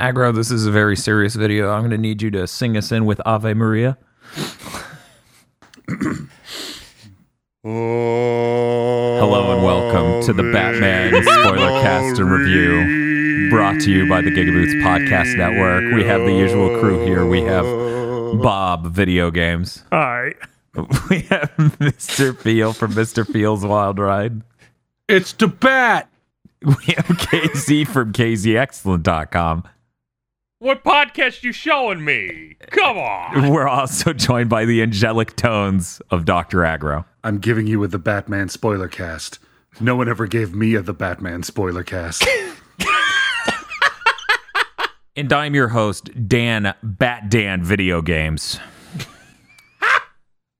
Agro, this is a very serious video. I'm going to need you to sing us in with Ave Maria. Hello and welcome to the Batman spoiler cast and review brought to you by the Gigaboots Podcast Network. We have the usual crew here. We have Bob Video Games. Hi. We have Mr. Feel from Mr. Feel's Wild Ride. It's the bat. We have KZ from KZExcellent.com. What podcast you showing me? Come on. We're also joined by the angelic tones of Dr. Agro. I'm giving you a the Batman spoiler cast. No one ever gave me a the Batman spoiler cast. And I'm your host, Dan Bat Dan Video Games.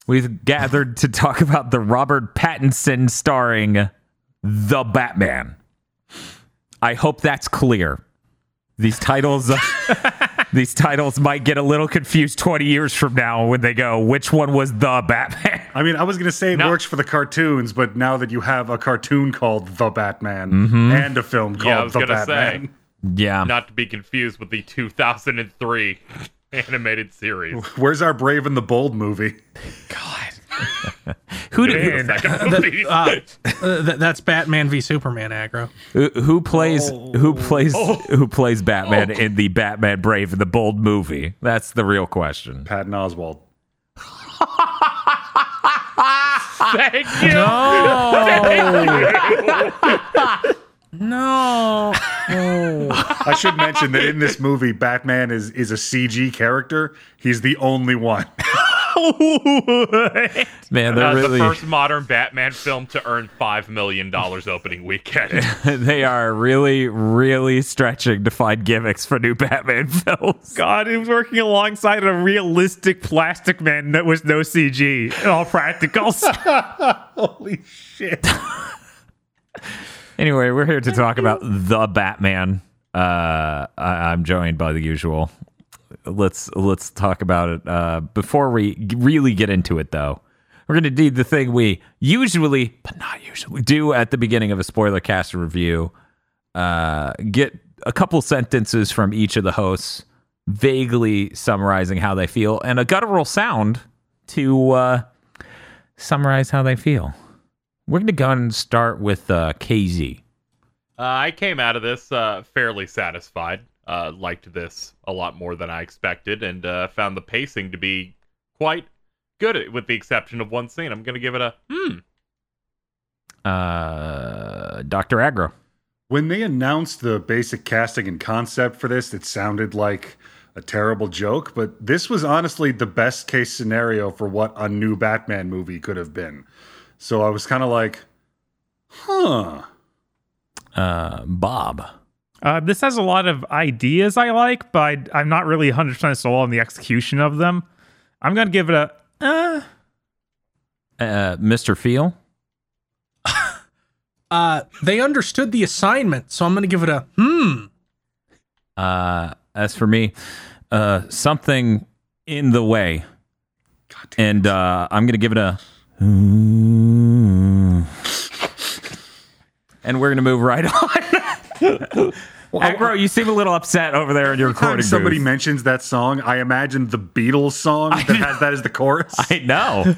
We've gathered to talk about the Robert Pattinson starring The Batman. I hope that's clear. These titles these titles might get a little confused 20 years from now when they go, which one was The Batman? I mean, I was going to say it No. works for the cartoons, but now that you have a cartoon called The Batman Mm-hmm. and a film called Yeah, I was The gonna Batman, say, Yeah. not to be confused with the 2003 animated series. where's our Brave and the Bold movie? Who The did, second movie. Uh, uh, th- that's Batman v Superman Agro. who, who plays who plays who plays Batman in the Batman Brave and the Bold movie? That's the real question. Patton Oswalt. Thank you. No. I should mention that in this movie, Batman is is a CG character. He's the only one. Man, they're Uh, really The first modern Batman film to earn $5 million opening weekend. they are really, really stretching to find gimmicks for new Batman films. God, he was working alongside a realistic plastic man that was no CG all practicals. Holy shit! Anyway, we're here to talk about the Batman. Uh, I, I'm joined by the usual. Let's let's talk about it. Uh, before we really get into it, though, we're going to do the thing we usually, but not usually, do at the beginning of a spoiler cast review. Uh, get a couple sentences from each of the hosts, vaguely summarizing how they feel, and a guttural sound to uh, summarize how they feel. We're going to go and start with uh, KZ. Uh, I came out of this uh, fairly satisfied. Uh, liked this a lot more than I expected, and uh, found the pacing to be quite good, with the exception of one scene. I'm going to give it a hmm. Uh, Dr. Agro. When they announced the basic casting and concept for this, it sounded like a terrible joke, but this was honestly the best case scenario for what a new Batman movie could have been. So I was kind of like, huh. Uh, Bob. Uh, this has a lot of ideas I like, but I, I'm not really 100% sold on the execution of them. I'm going to give it a. Uh, Uh, Mr. Feel. Uh, they understood the assignment, so I'm going to give it a hmm. Uh, as for me, uh, something in the way. And uh, I'm going to give it a. And we're going to move right on. Agro, you seem a little upset over there in your recording somebody booth. mentions that song, I imagine the Beatles song that has that as the chorus, I know.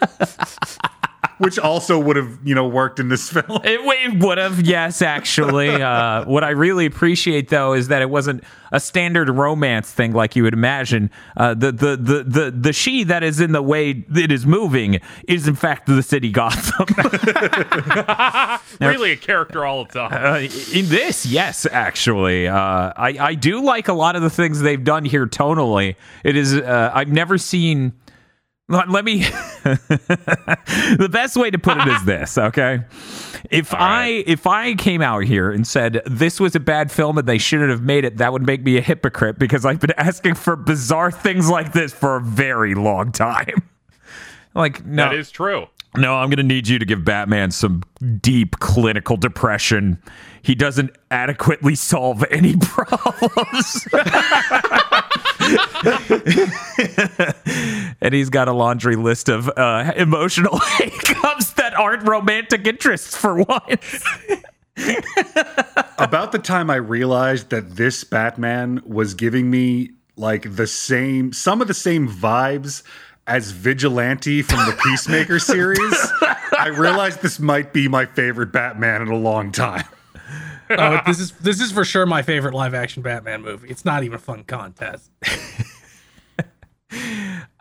which also would have, you know, worked in this film. It, it would have, yes, actually. Uh, what I really appreciate, though, is that it wasn't a standard romance thing like you would imagine. Uh, the, the, the, the, the she that is in the way it is moving is, in fact, the city Gotham. Really a character all the time. uh, in this, yes, actually. Uh, I, I do like a lot of the things they've done here tonally. It is, uh, I've never seen. Let, let me. the best way to put it is this, okay? If I if I came out here and said this was a bad film and they shouldn't have made it, that would make me a hypocrite because I've been asking for bizarre things like this for a very long time. Like no, That is true. no, I'm going to need you to give Batman some deep clinical depression. He doesn't adequately solve any problems. and he's got a laundry list of uh, emotional hiccups that aren't romantic interests for once. about the time I realized that this Batman was giving me like the same, some of the same vibes as Vigilante from the Peacemaker series, I realized this might be my favorite Batman in a long time. Oh, this is this is for sure my favorite live action Batman movie. It's not even a fun contest.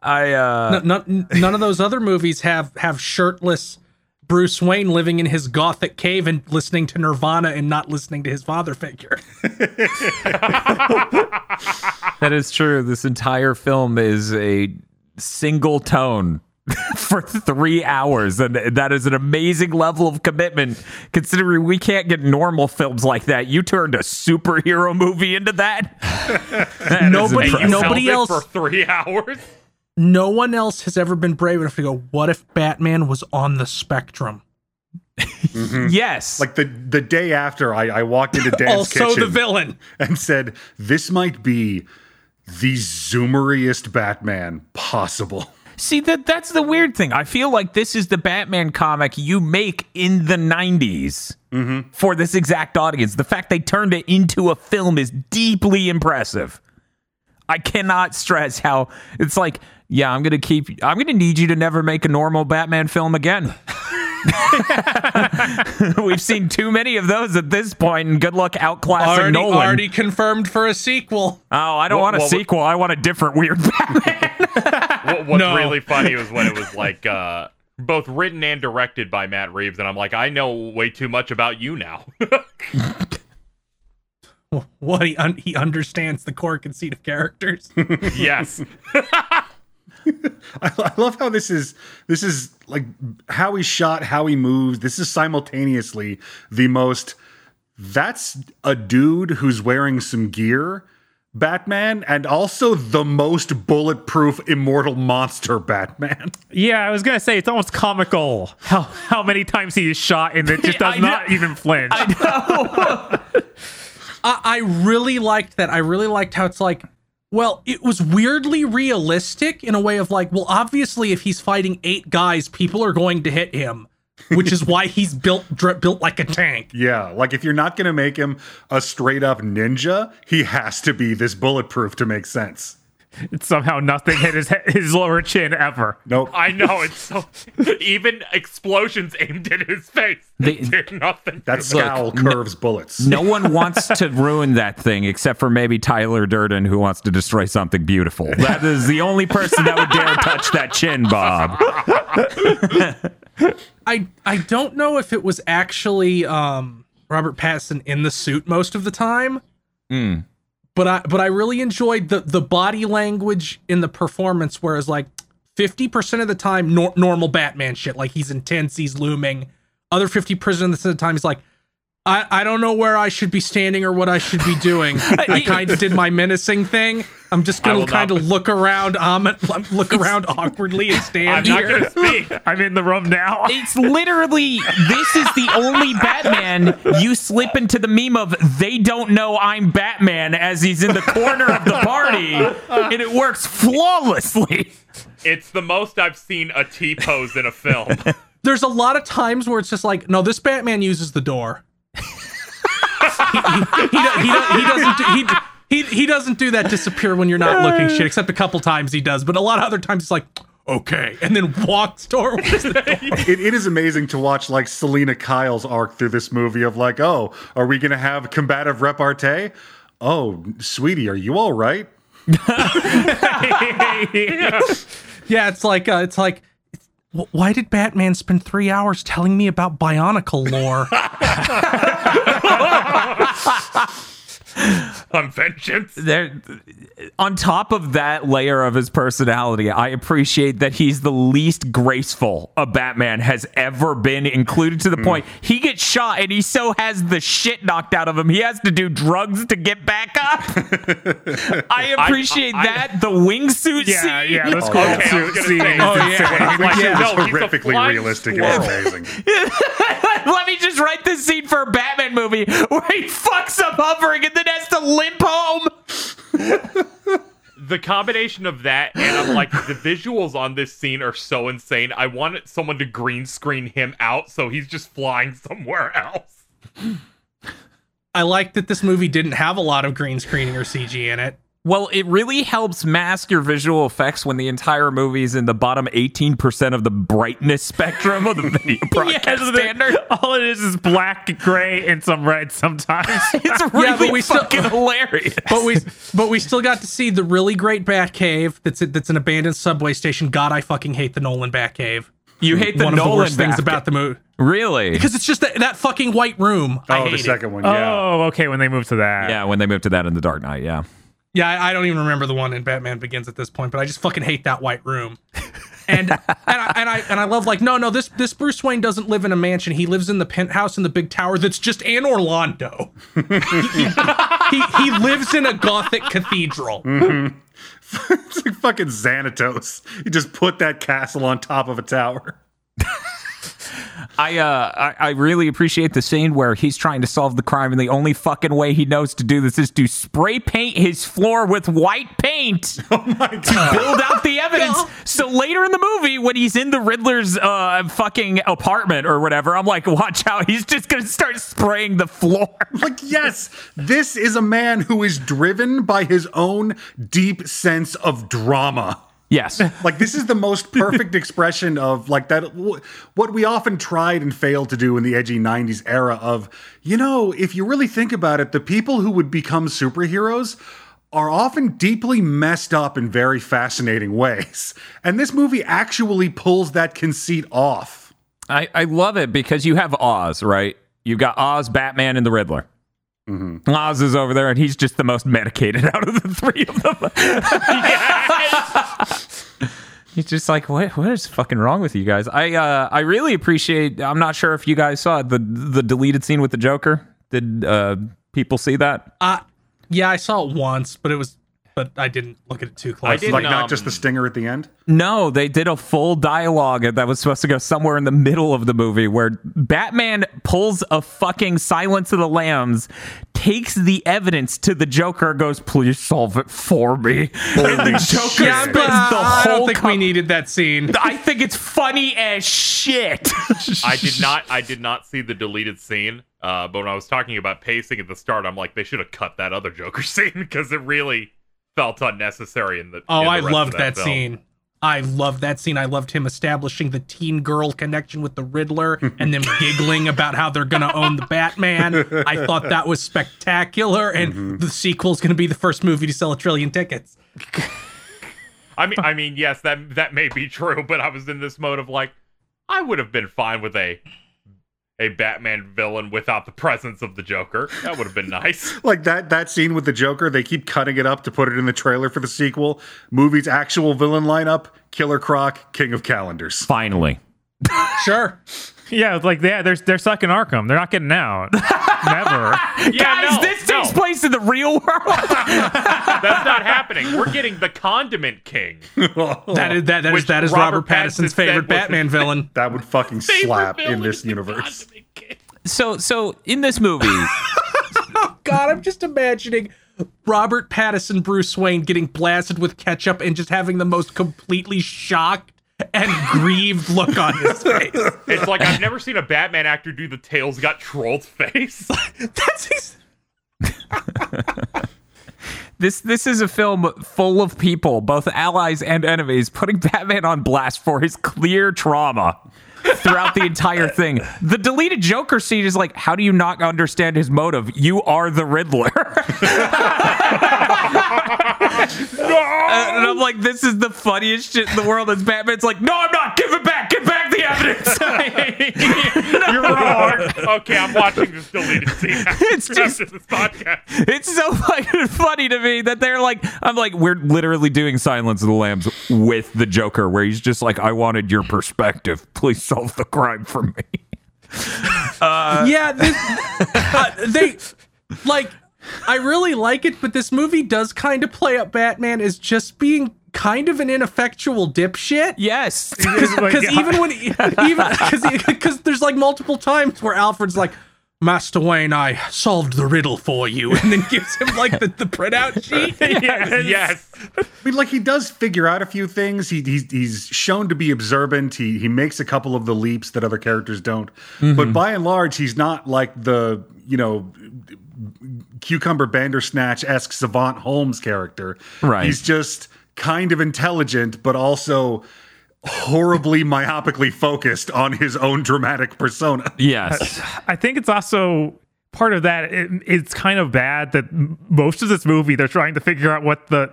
I uh No- none, none of those other movies have have shirtless Bruce Wayne living in his gothic cave and listening to Nirvana and not listening to his father figure. that is true. This entire film is a single tone for three hours, and that is an amazing level of commitment. Considering we can't get normal films like that, you turned a superhero movie into that. That is Nobody- nobody else- for three hours. No one else has ever been brave enough to go, what if Batman was on the spectrum? Mm-hmm. Yes, Like the the day after, I, I walked into Dan's also kitchen the villain. and said, "This might be the zoomeriest Batman possible." See that that's the weird thing. I feel like this is the Batman comic you make in the 90s for this exact audience. The fact they turned it into a film is deeply impressive. I cannot stress how it's like, yeah, I'm going to keep I'm to need you to never make a normal Batman film again. We've seen too many of those at this point, and good luck outclassing Already, Nolan. already confirmed for a sequel. oh, I don't want a sequel. I want a different weird Batman. What, what's No. really funny was when it was like uh, both written and directed by Matt Reeves, and I'm like, I know way too much about you now. What he un- he understands the core conceit of characters. yes. I, I love how this is this is like how he shot, how he moves. This is simultaneously the most that's a dude who's wearing some gear Batman and also the most bulletproof immortal monster Batman. Yeah, I was gonna say it's almost comical how how many times he is shot and it just does I know- not even flinch. I, I really liked that. I really liked how it's like, well, it was weirdly realistic in a way of like, well, obviously, if he's fighting eight guys, people are going to hit him, which is why he's built built like a tank. Yeah, like if you're not going to make him a straight up ninja, he has to be this bulletproof to make sense. Somehow nothing hit his he- his lower chin ever. Nope. I know it's so. Even explosions aimed at his face They- did nothing. that to scowl curves bullets. No one wants to ruin that thing except for maybe Tyler Durden, who wants to destroy something beautiful. That is the only person that would dare touch that chin, Bob. I I don't know if it was actually um, Robert Pattinson in the suit most of the time. But I but I really enjoyed the the body language in the performance, whereas like fifty percent of the time nor- normal Batman shit, like he's intense, he's looming. Other fifty percent of the time he's like, I I don't know where I should be standing or what I should be doing. I kind of did my menacing thing. I'm just gonna kind of look around, um, look around awkwardly and stand I'm not here. going to speak. I'm in the room now. It's literally this is the only Batman you slip into the meme of they don't know I'm Batman as he's in the corner of the party, and it works flawlessly. It's the most I've seen a T pose in a film. there's a lot of times where it's just like, no, this Batman uses the door. He, he, he, doesn't do, he, he, he doesn't do that disappear when you're not looking shit, except a couple times he does. But a lot of other times he's like, okay, and then walks towards the door. it, it is amazing to watch like Selina Kyle's arc through this movie of like, oh, are we going to have combative repartee? Oh, sweetie, are you all right? Yeah, it's like, uh, it's like, why did Batman spend three hours telling me about Bionicle lore? on vengeance. there on top of that layer of his personality i appreciate that he's the least graceful a batman has ever been included to the hmm. point he gets shot and he so has the shit knocked out of him he has to do drugs to get back up i appreciate I- that the wingsuit Yeah, scene oh, yeah, the Oh, squirrel Okay, I suit scene say- Oh, yeah. insane. Like, Yeah. no, he's a horrifically realistic. squirrel. It's amazing. let me just write this scene for a batman movie where he fucks up hovering and then has to limp home The combination of that and I'm like the visuals on this scene are so insane. I wanted someone to green screen him out so he's just flying somewhere else. I like that this movie didn't have a lot of green screening or CG in it. Well, it really helps mask your visual effects when the entire movie is in the bottom 18% of the brightness spectrum of the video broadcast the- standard. all it is is black, gray, and some red sometimes. It's really but we still- fucking hilarious. But we but we still got to see the really great Batcave that's that's an abandoned subway station. God, I fucking hate the Nolan Batcave. you hate the One Nolan of the worst things about the movie Really? because it's just that, that fucking white room. I Oh, hate the it. second one. Yeah. Oh, okay. When they moved to that, yeah, when they moved to that in The Dark Knight, yeah. Yeah, I, I don't even remember the one in Batman Begins at this point, but I just fucking hate that white room. And and I, and I and I love like no no this this Bruce Wayne doesn't live in a mansion. He lives in the penthouse in the big tower that's just in Orlando. he, he, he, lives in a gothic cathedral. Mm-hmm. it's like fucking Xanatos. You just put that castle on top of a tower. I uh I, I really appreciate the scene where he's trying to solve the crime and the only fucking way he knows to do this is to spray paint his floor with white paint Oh my god. build out the evidence. So later in the movie, when he's in the Riddler's uh fucking apartment or whatever, I'm like, watch out, he's just gonna start spraying the floor. Like, yes, this is a man who is driven by his own deep sense of drama. Yes. Like, this is the most perfect expression of, like, that, what we often tried and failed to do in the edgy 90s era of, you know, if you really think about it, the people who would become superheroes are often deeply messed up in very fascinating ways. And this movie actually pulls that conceit off. I, I love it because you have Oz, right? You've got Oz, Batman, and the Riddler. Mm-hmm. Oz is over there, and he's just the most medicated out of the three of them. He's just like, what? What is fucking wrong with you guys? I uh, I really appreciate. I'm not sure if you guys saw the the deleted scene with the Joker. Did uh, people see that? Uh, yeah, I saw it once, but it was but I didn't look at it too close. I didn't Like, um, not just the stinger at the end. No, they did a full dialogue that was supposed to go somewhere in the middle of the movie where Batman pulls a fucking Silence of the Lambs, takes the evidence to the Joker, goes, "Please solve it for me," and the Joker yeah, spends but the I whole. don't think co- we needed that scene. I think it's funny as shit. I did not. I did not see the deleted scene. Uh, but when I was talking about pacing at the start, I'm like, they should have cut that other Joker scene because it really felt unnecessary in the. Oh, in the I loved that, film. scene. I loved that scene. I loved him establishing the teen girl connection with the Riddler and them giggling about how they're going to own the Batman. I thought that was spectacular. And mm-hmm. the sequel's going to be the first movie to sell a trillion tickets. I mean, I mean, yes, that that may be true, but I was in this mode of like, I would have been fine with a a Batman villain without the presence of the Joker. That would have been nice. Like that that scene with the Joker, they keep cutting it up to put it in the trailer for the sequel. Movie's actual villain lineup: Killer Croc, King of Calendars. Finally, Sure. Yeah, like yeah, they're they're stuck in Arkham. They're not getting out. Never. Yeah, guys, no, this no, takes place in the real world. that's not happening. We're getting the Condiment King. that is that, that is that is Robert Robert, Pattinson's favorite Batman villain. That would fucking slap in this universe. So, so in this movie, God, I'm just imagining Robert Pattinson, Bruce Wayne getting blasted with ketchup and just having the most completely shocked and grieved look on his face. It's like I've never seen a Batman actor do the tails got trolled face. That's ex- This this is a film full of people, both allies and enemies, putting Batman on blast for his clear trauma throughout the entire thing. The deleted Joker scene is like, how do you not understand his motive? You are the Riddler. And I'm like, this is the funniest shit in the world. As Batman's like, no, I'm not. Give it back. Give back the evidence. You're wrong. Okay, I'm watching this deleted scene. It's just- after this podcast. It's so fucking funny to me that they're like, I'm like, we're literally doing Silence of the Lambs with the Joker, where he's just like, I wanted your perspective. Please solve the crime for me. yeah, this, uh, they like. I really like it, but this movie does kind of play up Batman as just being kind of an ineffectual dipshit. Yes. because oh even when even because there's like multiple times where Alfred's like, Master Wayne, I solved the riddle for you, and then gives him like the, the printout sheet. Yes. I mean, like he does figure out a few things. He, he's he's shown to be observant. He he makes a couple of the leaps that other characters don't. Mm-hmm. But by and large, he's not like the you know cucumber bandersnatch esque savant Holmes character. Right. He's just kind of intelligent, but also horribly myopically focused on his own dramatic persona. Yes. I think it's also part of that. It, it's kind of bad that most of this movie they're trying to figure out what the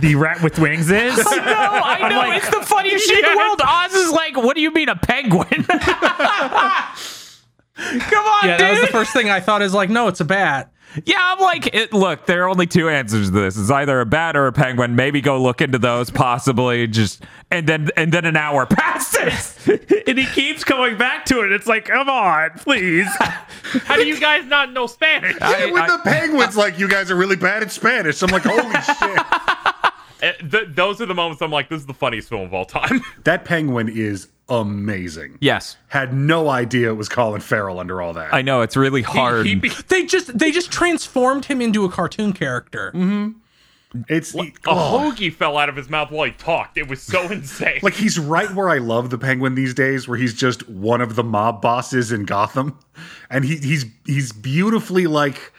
the rat with wings is. no, I know. it's the funniest shit in the world. Oz is like, what do you mean a penguin? Come on, Yeah, dude. that was the first thing I thought is like, no, it's a bat. Yeah, I'm like, it, look, there are only two answers to this. It's either a bat or a penguin. Maybe go look into those, possibly. Just and then and then an hour passes. and he keeps coming back to it. It's like, come on, please. How do you guys not know Spanish? I- when I- the penguin's like, you guys are really bad at Spanish. I'm like, holy shit. Uh, th- those are the moments I'm like, this is the funniest film of all time. That penguin is amazing. yes, Had no idea it was Colin Farrell under all that. I know it's really hard. He be- They just they just transformed him into a cartoon character. Mm-hmm. it's a oh. hoagie fell out of his mouth while he talked. It was so insane. like he's right where I love the penguin these days, where he's just one of the mob bosses in Gotham, and he, he's he's beautifully like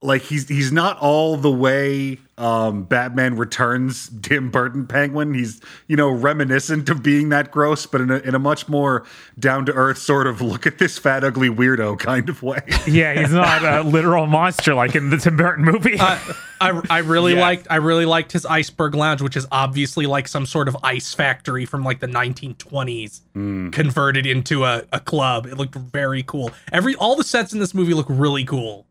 like he's he's not all the way um Batman Returns Tim Burton penguin. He's you know reminiscent of being that gross, but in a in a much more down to earth sort of look at this fat ugly weirdo kind of way. yeah, he's not a literal monster like in the Tim Burton movie. I I really Yes. liked I really liked his iceberg lounge, which is obviously like some sort of ice factory from like the 1920s, converted into a, a club. It looked very cool. Every all the sets in this movie look really cool.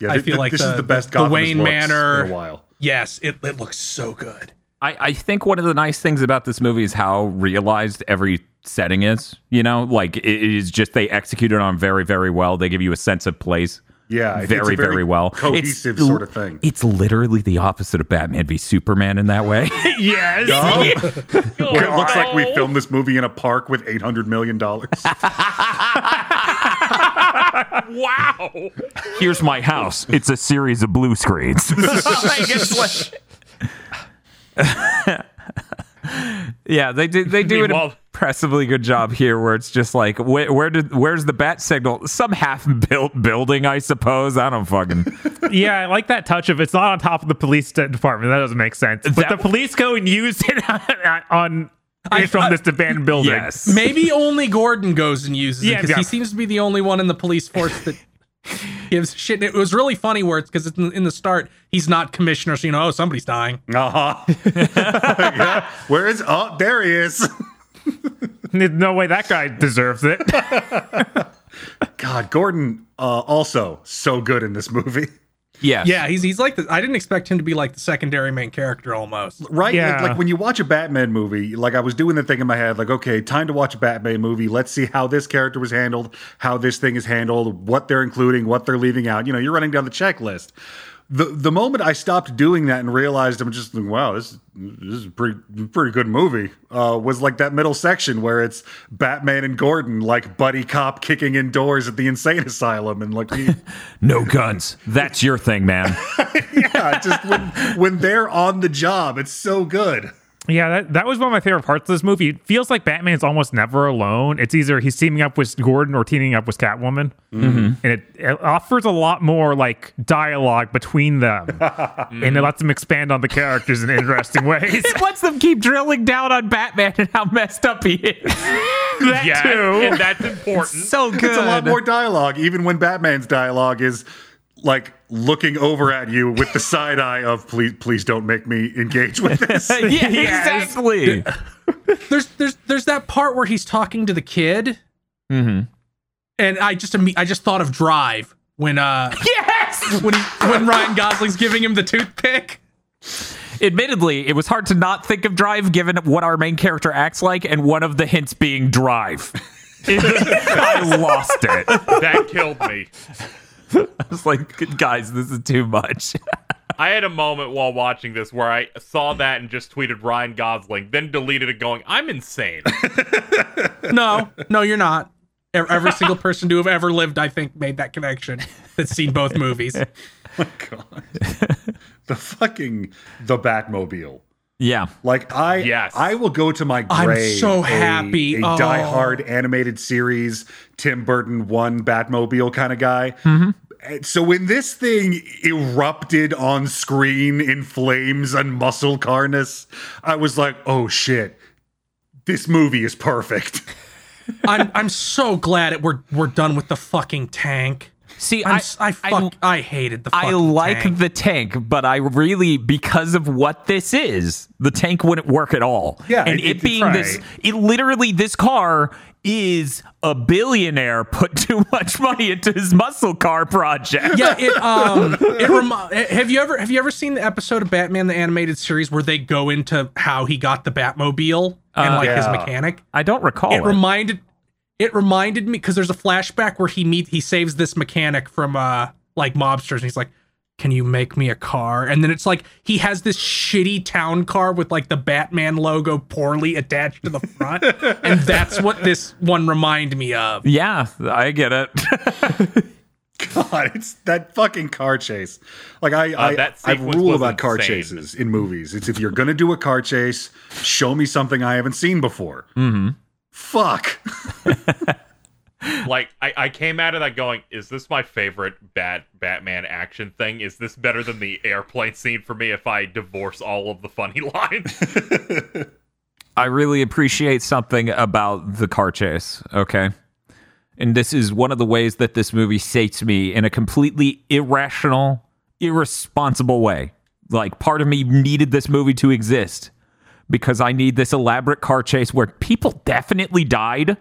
Yeah, I th- feel th- like this the- is the best the Gotham Wayne looks Manor- in a while. Yes, it, it looks so good. I, I think one of the nice things about this movie is how realized every setting is. You know, like it is just they execute it on very, very well. They give you a sense of place. Yeah, it's a very, very, well. cohesive It's- sort of thing. It's literally the opposite of Batman v Superman in that way. yes. Where it looks like we filmed this movie in a park with eight hundred million dollars. wow. Here's my house. It's a series of blue screens. Like, yeah, they do. They do an Meanwhile- impressively good job here, where it's just like, where, where did, where's the bat signal? Some half-built building, I suppose. I don't fucking. Yeah, I like that touch of it's not on top of the police department. That doesn't make sense. But That- the police go and use it on I- from I- this abandoned building. Yes, Maybe only Gordon goes and uses it because yeah. he seems to be the only one in the police force that gives shit. And it was really funny where it's because it's in, in the start he's not commissioner, so you know, oh, somebody's dying. Uh huh. yeah. Where is? Oh, there he is. No way that guy deserves it. God, Gordon. Uh, also, so good in this movie. Yes, Yeah, he's he's like the, I didn't expect him to be like the secondary main character almost. Right? Yeah. Like, like when you watch a Batman movie, like I was doing the thing in my head, like, okay, time to watch a Batman movie. Let's see how this character was handled, how this thing is handled, what they're including, what they're leaving out. You know, you're running down the checklist. The the moment I stopped doing that and realized I'm just like, wow, this this is a pretty pretty good movie. Uh, was like that middle section where it's Batman and Gordon like buddy cop kicking in doors at the insane asylum and like he- no guns. That's your thing, man. yeah, just when when they're on the job, it's so good. Yeah, that, that was one of my favorite parts of this movie. It feels like Batman's almost never alone. It's either he's teaming up with Gordon or teaming up with Catwoman, mm-hmm. and it, it offers a lot more like dialogue between them, and it lets them expand on the characters in interesting ways. it lets them keep drilling down on Batman and how messed up he is. that Yes, too. and that's important. so good. It's a lot more dialogue, even when Batman's dialogue is like looking over at you with the side eye of please please don't make me engage with this. yeah, Yes. exactly. There's there's there's that part where he's talking to the kid, hmm and I just I just thought of Drive when uh Yes. when he, when Ryan Gosling's giving him the toothpick. Admittedly, it was hard to not think of Drive given what our main character acts like, and one of the hints being Drive. I lost it. That killed me. was like, guys, this is too much. I had a moment while watching this where I saw that and just tweeted Ryan Gosling, then deleted it going, I'm insane. No, no, you're not. Every single person to have ever lived, I think, made that connection. That's seen both movies. Oh my God. the fucking the Batmobile. Yeah. Like I Yes. I will go to my I'm so happy. A, Oh. Die Hard animated series, Tim Burton one Batmobile kind of guy. Mm-hmm. So when this thing erupted on screen in flames and muscle carness, I was like, "Oh shit. This movie is perfect." I'm I'm so glad it, we're we're done with the fucking tank. See, I'm, I, s- I, fuck, I, hated the. I like tank. the tank, but I really, because of what this is, the tank wouldn't work at all. Yeah, and it- it, it's being right. this, it literally, this car is a billionaire put too much money into his muscle car project. yeah, it um it remi- have you ever have you ever seen the episode of Batman the animated series where they go into how he got the Batmobile and like his mechanic? I don't recall It it. reminded it reminded me because there's a flashback where he meet he saves this mechanic from uh like mobsters and he's like can you make me a car and then it's like he has this shitty town car with like the batman logo poorly attached to the front and that's what this one reminded me of yeah, I get it. God, it's that fucking car chase. Like I, I, that I sequence rule about car insane. chases in movies. It's if you're gonna do a car chase, show me something I haven't seen before. Mm-hmm. Fuck. like I, I came out of that going, is this my favorite Bat Batman action thing? Is this better than the airplane scene for me if I divorce all of the funny lines? I really appreciate something about the car chase, okay? And this is one of the ways that this movie sates me in a completely irrational, irresponsible way. Like, part of me needed this movie to exist because I need this elaborate car chase where people definitely died.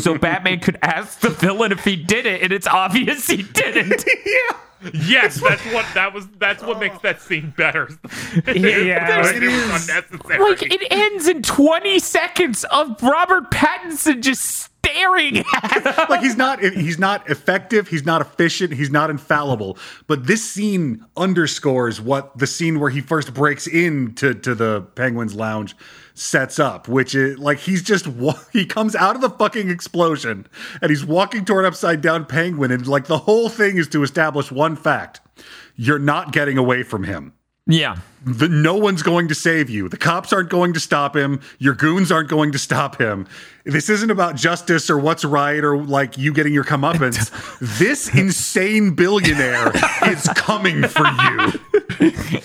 So Batman could ask the villain if he did it, and it's obvious he didn't. yeah. yes, that's what that was. That's what makes that scene better. Yeah, it was unnecessary. Like, it ends in 20 seconds of Robert Pattinson just staring at like he's not he's not effective he's not efficient he's not infallible. But this scene underscores what the scene where he first breaks into to the penguins lounge sets up which is like he's just he comes out of the fucking explosion and he's walking toward upside down penguin and like the whole thing is to establish one fact. You're not getting away from him Yeah. the, no one's going to save you. The cops aren't going to stop him. Your goons aren't going to stop him. This isn't about justice or what's right or like you getting your comeuppance. this insane billionaire is coming for you.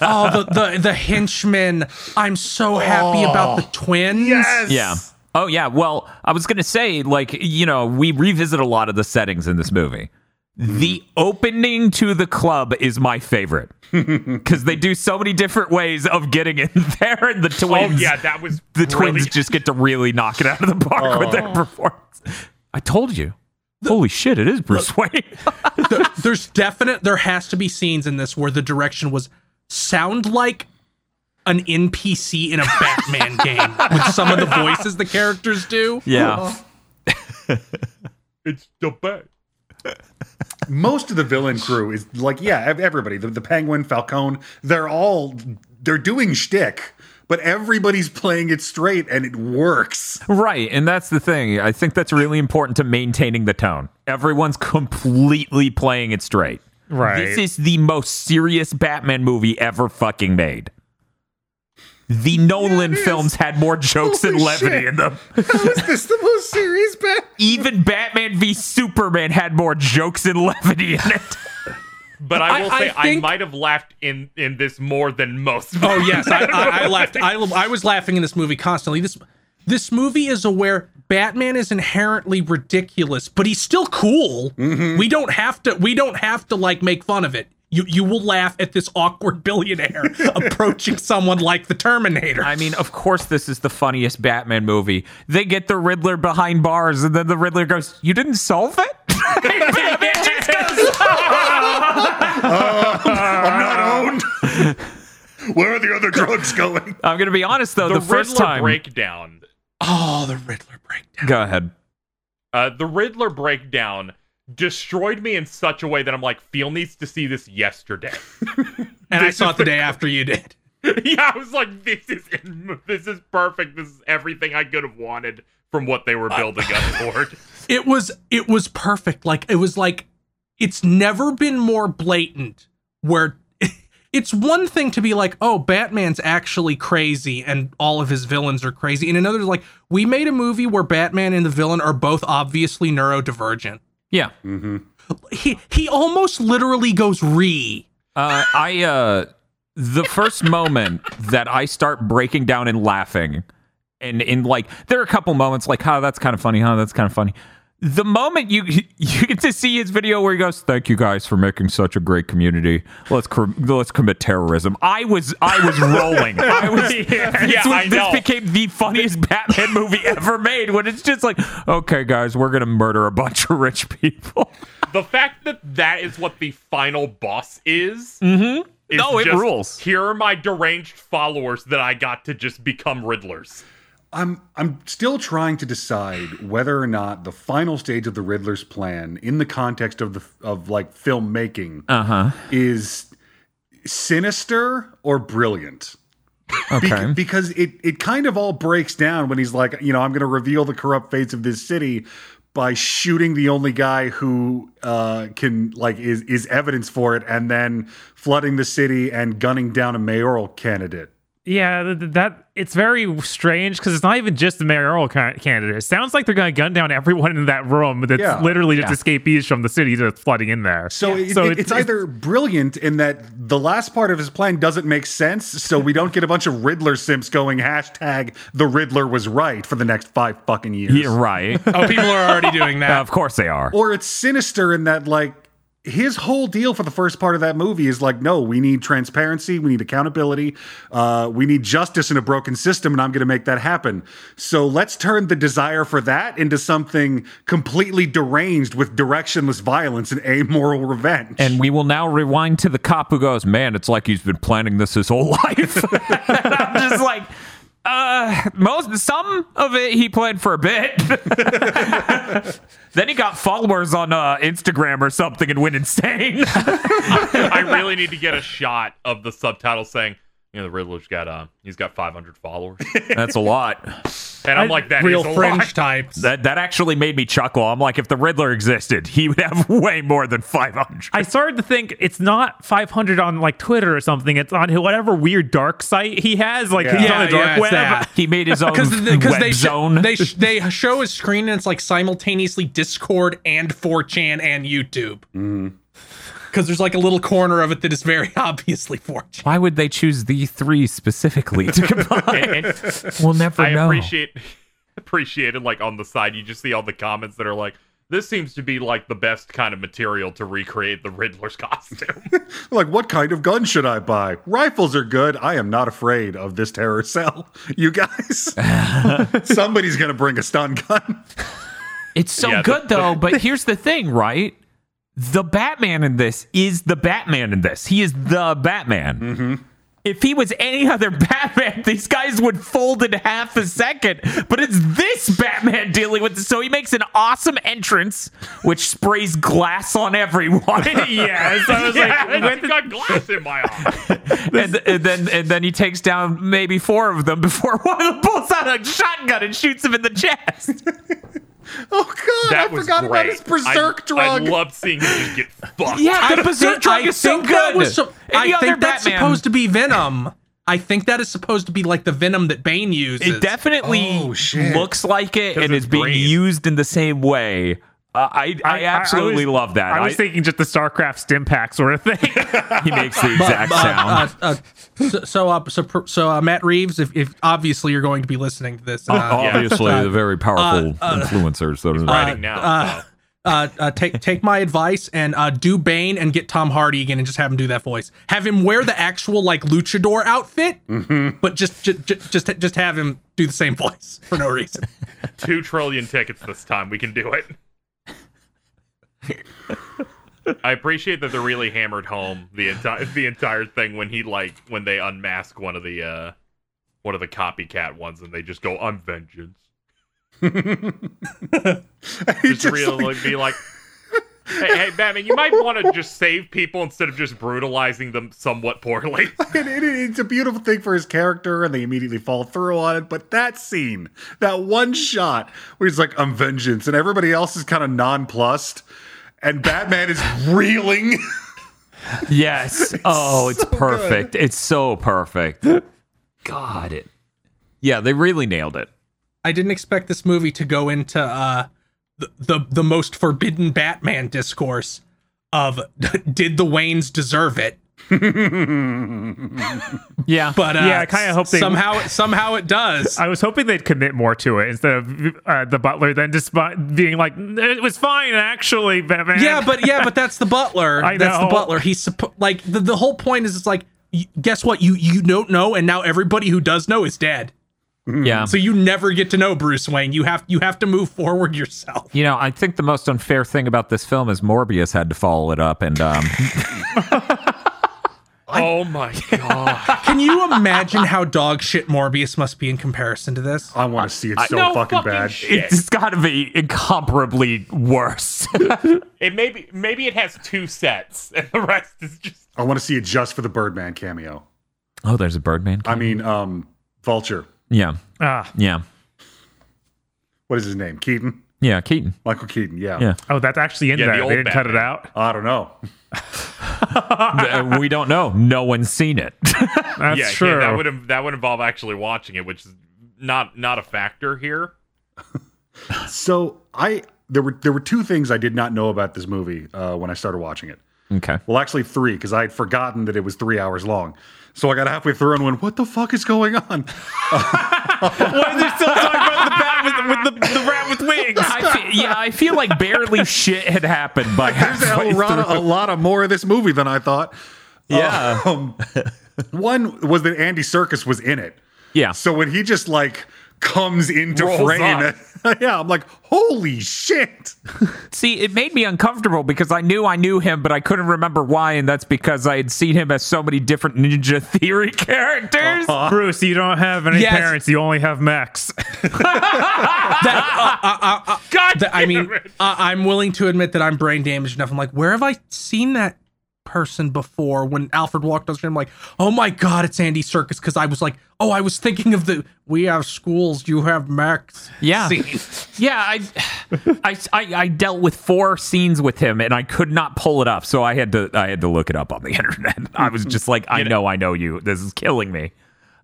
oh the the, the henchman i'm so happy oh. about the twins Yes. Yeah. Oh yeah. Well, I was gonna say, like, you know, we revisit a lot of the settings in this movie. The mm-hmm. opening to the club is my favorite because they do so many different ways of getting in there, and the oh twins. yeah, that was the twins just get to really knock it out of the park with their oh. performance. I told you. Holy shit! It is Bruce Wayne. There- there's definite there has to be scenes in this where the direction was sound like an npc in a batman game with some of the voices the characters do yeah. It's the best. Most of the villain crew is like, yeah, everybody. The, the Penguin, Falcone, they're all they're doing shtick, but everybody's playing it straight and it works. Right, and that's the thing. I think that's really important to maintaining the tone. Everyone's completely playing it straight. Right. This is the most serious Batman movie ever fucking made. The Nolan it is. films had more jokes and levity shit. in them. How is this the most serious bet? Even Batman v Superman had more jokes and levity in it. But I will I- I say I, think- might have laughed in in this more than most. oh yes i, I, I laughed I, I was laughing in this movie constantly this this movie is aware batman is inherently ridiculous but he's still cool mm-hmm. we don't have to we don't have to like make fun of it you you will laugh at this awkward billionaire approaching someone like the terminator I mean, of course, this is the funniest Batman movie. They get the Riddler behind bars, and then the Riddler goes, You didn't solve it? And just goes, I'm not owned. Where are the other drugs going? I'm going to be honest, though, the, the, first Riddler time. breakdown. oh the riddler breakdown Go ahead. Uh, the Riddler breakdown destroyed me in such a way that I'm like, Feel needs to see this yesterday. and i saw it the the- day after you did yeah, I was like, this is this is perfect. This is everything I could have wanted from what they were building up toward. it was it was perfect like it was like it's never been more blatant where it's one thing to be like oh batman's actually crazy and all of his villains are crazy and another is like we made a movie where batman and the villain are both obviously neurodivergent Yeah. he he almost literally goes re. Uh, I uh, the first moment that I start breaking down and laughing, and in like there are a couple moments like, "Huh, that's kind of funny. Huh, that's kind of funny." The moment you you get to see his video where he goes, "Thank you guys for making such a great community. Let's cr- let's commit terrorism." I was I was rolling. I was Yeah, this, yeah, was- this became the funniest Batman movie ever made. When it's just like, okay, guys, we're gonna murder a bunch of rich people. the fact that that is what the final boss is. Mm-hmm. No, it rules. Here are my deranged followers that I got to just become Riddlers. I'm I'm still trying to decide whether or not the final stage of the Riddler's plan, in the context of the of like filmmaking, Uh huh. is sinister or brilliant. Okay. because it it kind of all breaks down when he's like, you know, I'm going to reveal the corrupt fates of this city by shooting the only guy who uh, can like is is evidence for it, and then flooding the city and gunning down a mayoral candidate. Yeah, th- th- that it's very strange because it's not even just the mayoral ca- candidate. It sounds like they're going to gun down everyone in that room. That's Yeah. literally just escapees from the city that's flooding in there. So, it, So it- it's- it's either brilliant in that the last part of his plan doesn't make sense, so we don't get a bunch of Riddler simps going hashtag the Riddler was right for the next five fucking years. Yeah, right. Oh, people are already doing that. of course they are. Or it's sinister in that like his whole deal for the first part of that movie is like, no, we need transparency, we need accountability, uh, we need justice in a broken system, and I'm going to make that happen. So let's turn the desire for that into something completely deranged with directionless violence and amoral revenge. And we will now rewind to the cop who goes, "Man, it's like he's been planning this his whole life." I'm just like, uh, most some of it he played for a bit. then he got followers on uh, Instagram or something and went insane. I really need to get a shot of the subtitle saying, you know, the Riddler's got uh, he's got 500 followers, That's a lot. and I'm like, that is Real a fringe lot. types. That that actually made me chuckle. I'm like, if the Riddler existed, he would have way more than 500. I started to think it's not 500 on like Twitter or something. It's on whatever weird dark site he has. Like he's Yeah, on the dark yeah, web. that. He made his own because web they sh- zone. they sh- they show his screen and it's like simultaneously Discord and 4chan and YouTube. Because there's like a little corner of it that is very obviously 4chan. Why would they choose the three specifically to combine? And- and we'll never I know. appreciate appreciate it. Like on the side, you just see all the comments that are like, this seems to be like the best kind of material to recreate the Riddler's costume. like, what kind of gun should I buy? Rifles are good. I am not afraid of this terror cell. You guys, somebody's going to bring a stun gun. It's so Yeah, the- good though, but here's the thing, right? The Batman in this is the Batman in this. He is the Batman. Mm-hmm. If he was any other Batman, these guys would fold in half a second. But it's this Batman dealing with this. So he makes an awesome entrance, which sprays glass on everyone. yeah, so I was yeah, like, I've got glass in my eye. and, and then and then he takes down maybe four of them before one of them pulls out a shotgun and shoots him in the chest. Oh, God. That I was forgot great. about his berserk I, drug. I loved seeing him just get fucked. Yeah, the berserk drug I is so think that good. was so- I other think that's supposed to be Venom. I think that is supposed to be like the Venom that Bane uses. It definitely Oh, looks like it and is being green. used in the same way. Uh, I, I absolutely was- love that. I was thinking just the StarCraft stim pack sort of thing. he makes the exact Uh, sound. uh, uh, so so, uh, so, so uh, Matt Reeves, if, if obviously you're going to be listening to this, uh, Obviously, the very powerful influencers. That are Writing now. uh, uh, uh, take take my advice and uh, do Bane and get Tom Hardy again and just have him do that voice. Have him wear the actual like luchador outfit, but just just just just have him do the same voice for no reason. Two trillion tickets this time. We can do it. I appreciate that they really hammered home the entire the entire thing when he like when they unmask one of the uh one of the copycat ones and they just go I'm vengeance. Just, just, really like- be like Hey, hey, Batman, you might want to just save people instead of just brutalizing them somewhat poorly. it- it- it's a beautiful thing for his character, and they immediately fall through on it. But that scene, that one shot where he's like, I'm vengeance, and everybody else is kind of nonplussed, and Batman is reeling. yes. Oh, it's so perfect. It's so perfect. God, it. Yeah, they really nailed it. I didn't expect this movie to go into uh, the the, the most forbidden Batman discourse of did the Waynes deserve it? Yeah. But uh, Yeah, I kinda hope they- somehow somehow it does. I was hoping they'd commit more to it instead of uh, the butler then just being like, "It was fine, actually, Batman." yeah, but yeah, but that's the butler. I That's the butler. He's suppo- like the, the whole point is it's like guess what you you don't know and now everybody who does know is dead. yeah. So you never get to know Bruce Wayne. You have you have to move forward yourself. You know, I think the most unfair thing about this film is Morbius had to follow it up, and um, Oh my god. Can you imagine how dog shit Morbius must be in comparison to this? I want to see it so no fucking, fucking bad. shit. it's got to be incomparably worse. It maybe maybe it has two sets and the rest is just I want to see it just for the Birdman cameo. oh, there's a Birdman. I mean, um, Vulture. yeah, Ah. yeah, What is his name? Keaton. Yeah. Keaton. Michael Keaton. Yeah. Yeah. oh, that's actually in Yeah, the there. old They didn't cut it Batman. out. I don't know. Uh, we don't know. No one's seen it. That's yeah, true. yeah, that would that would involve actually watching it, which is not not a factor here. So I there were there were two things I did not know about this movie uh, when I started watching it. okay. Well, actually three because I had forgotten that it was three hours long. So I got halfway through and went, "What the fuck is going on?" Why are they still talking about the bat with, with the, the rat with wings? I fe- yeah, I feel like barely shit had happened by There's a, lot of, a lot of more of this movie than I thought. Yeah. Um, one was that Andy Serkis was in it. Yeah. So when he just like comes into Rolls frame, yeah, I'm like, holy shit. See, it made me uncomfortable because I knew I knew him, but I couldn't remember why, and that's because I had seen him as so many different Ninja Theory characters. Bruce, you don't have any Yes. parents. You only have Max. That, uh, uh, uh, uh, God, that- I mean, it. uh, I'm willing to admit that I'm brain damaged enough. I'm like, where have I seen that person before? When Alfred walked on the street, I'm like, oh my god, it's Andy Serkis. Because I was like, oh, I was thinking of the "We have schools, you have Max." Yeah. scene. Yeah, I, I, I, I dealt with four scenes with him, and I could not pull it up, so I had to, I had to look it up on the internet. I was just like, I know, I know you. This is killing me.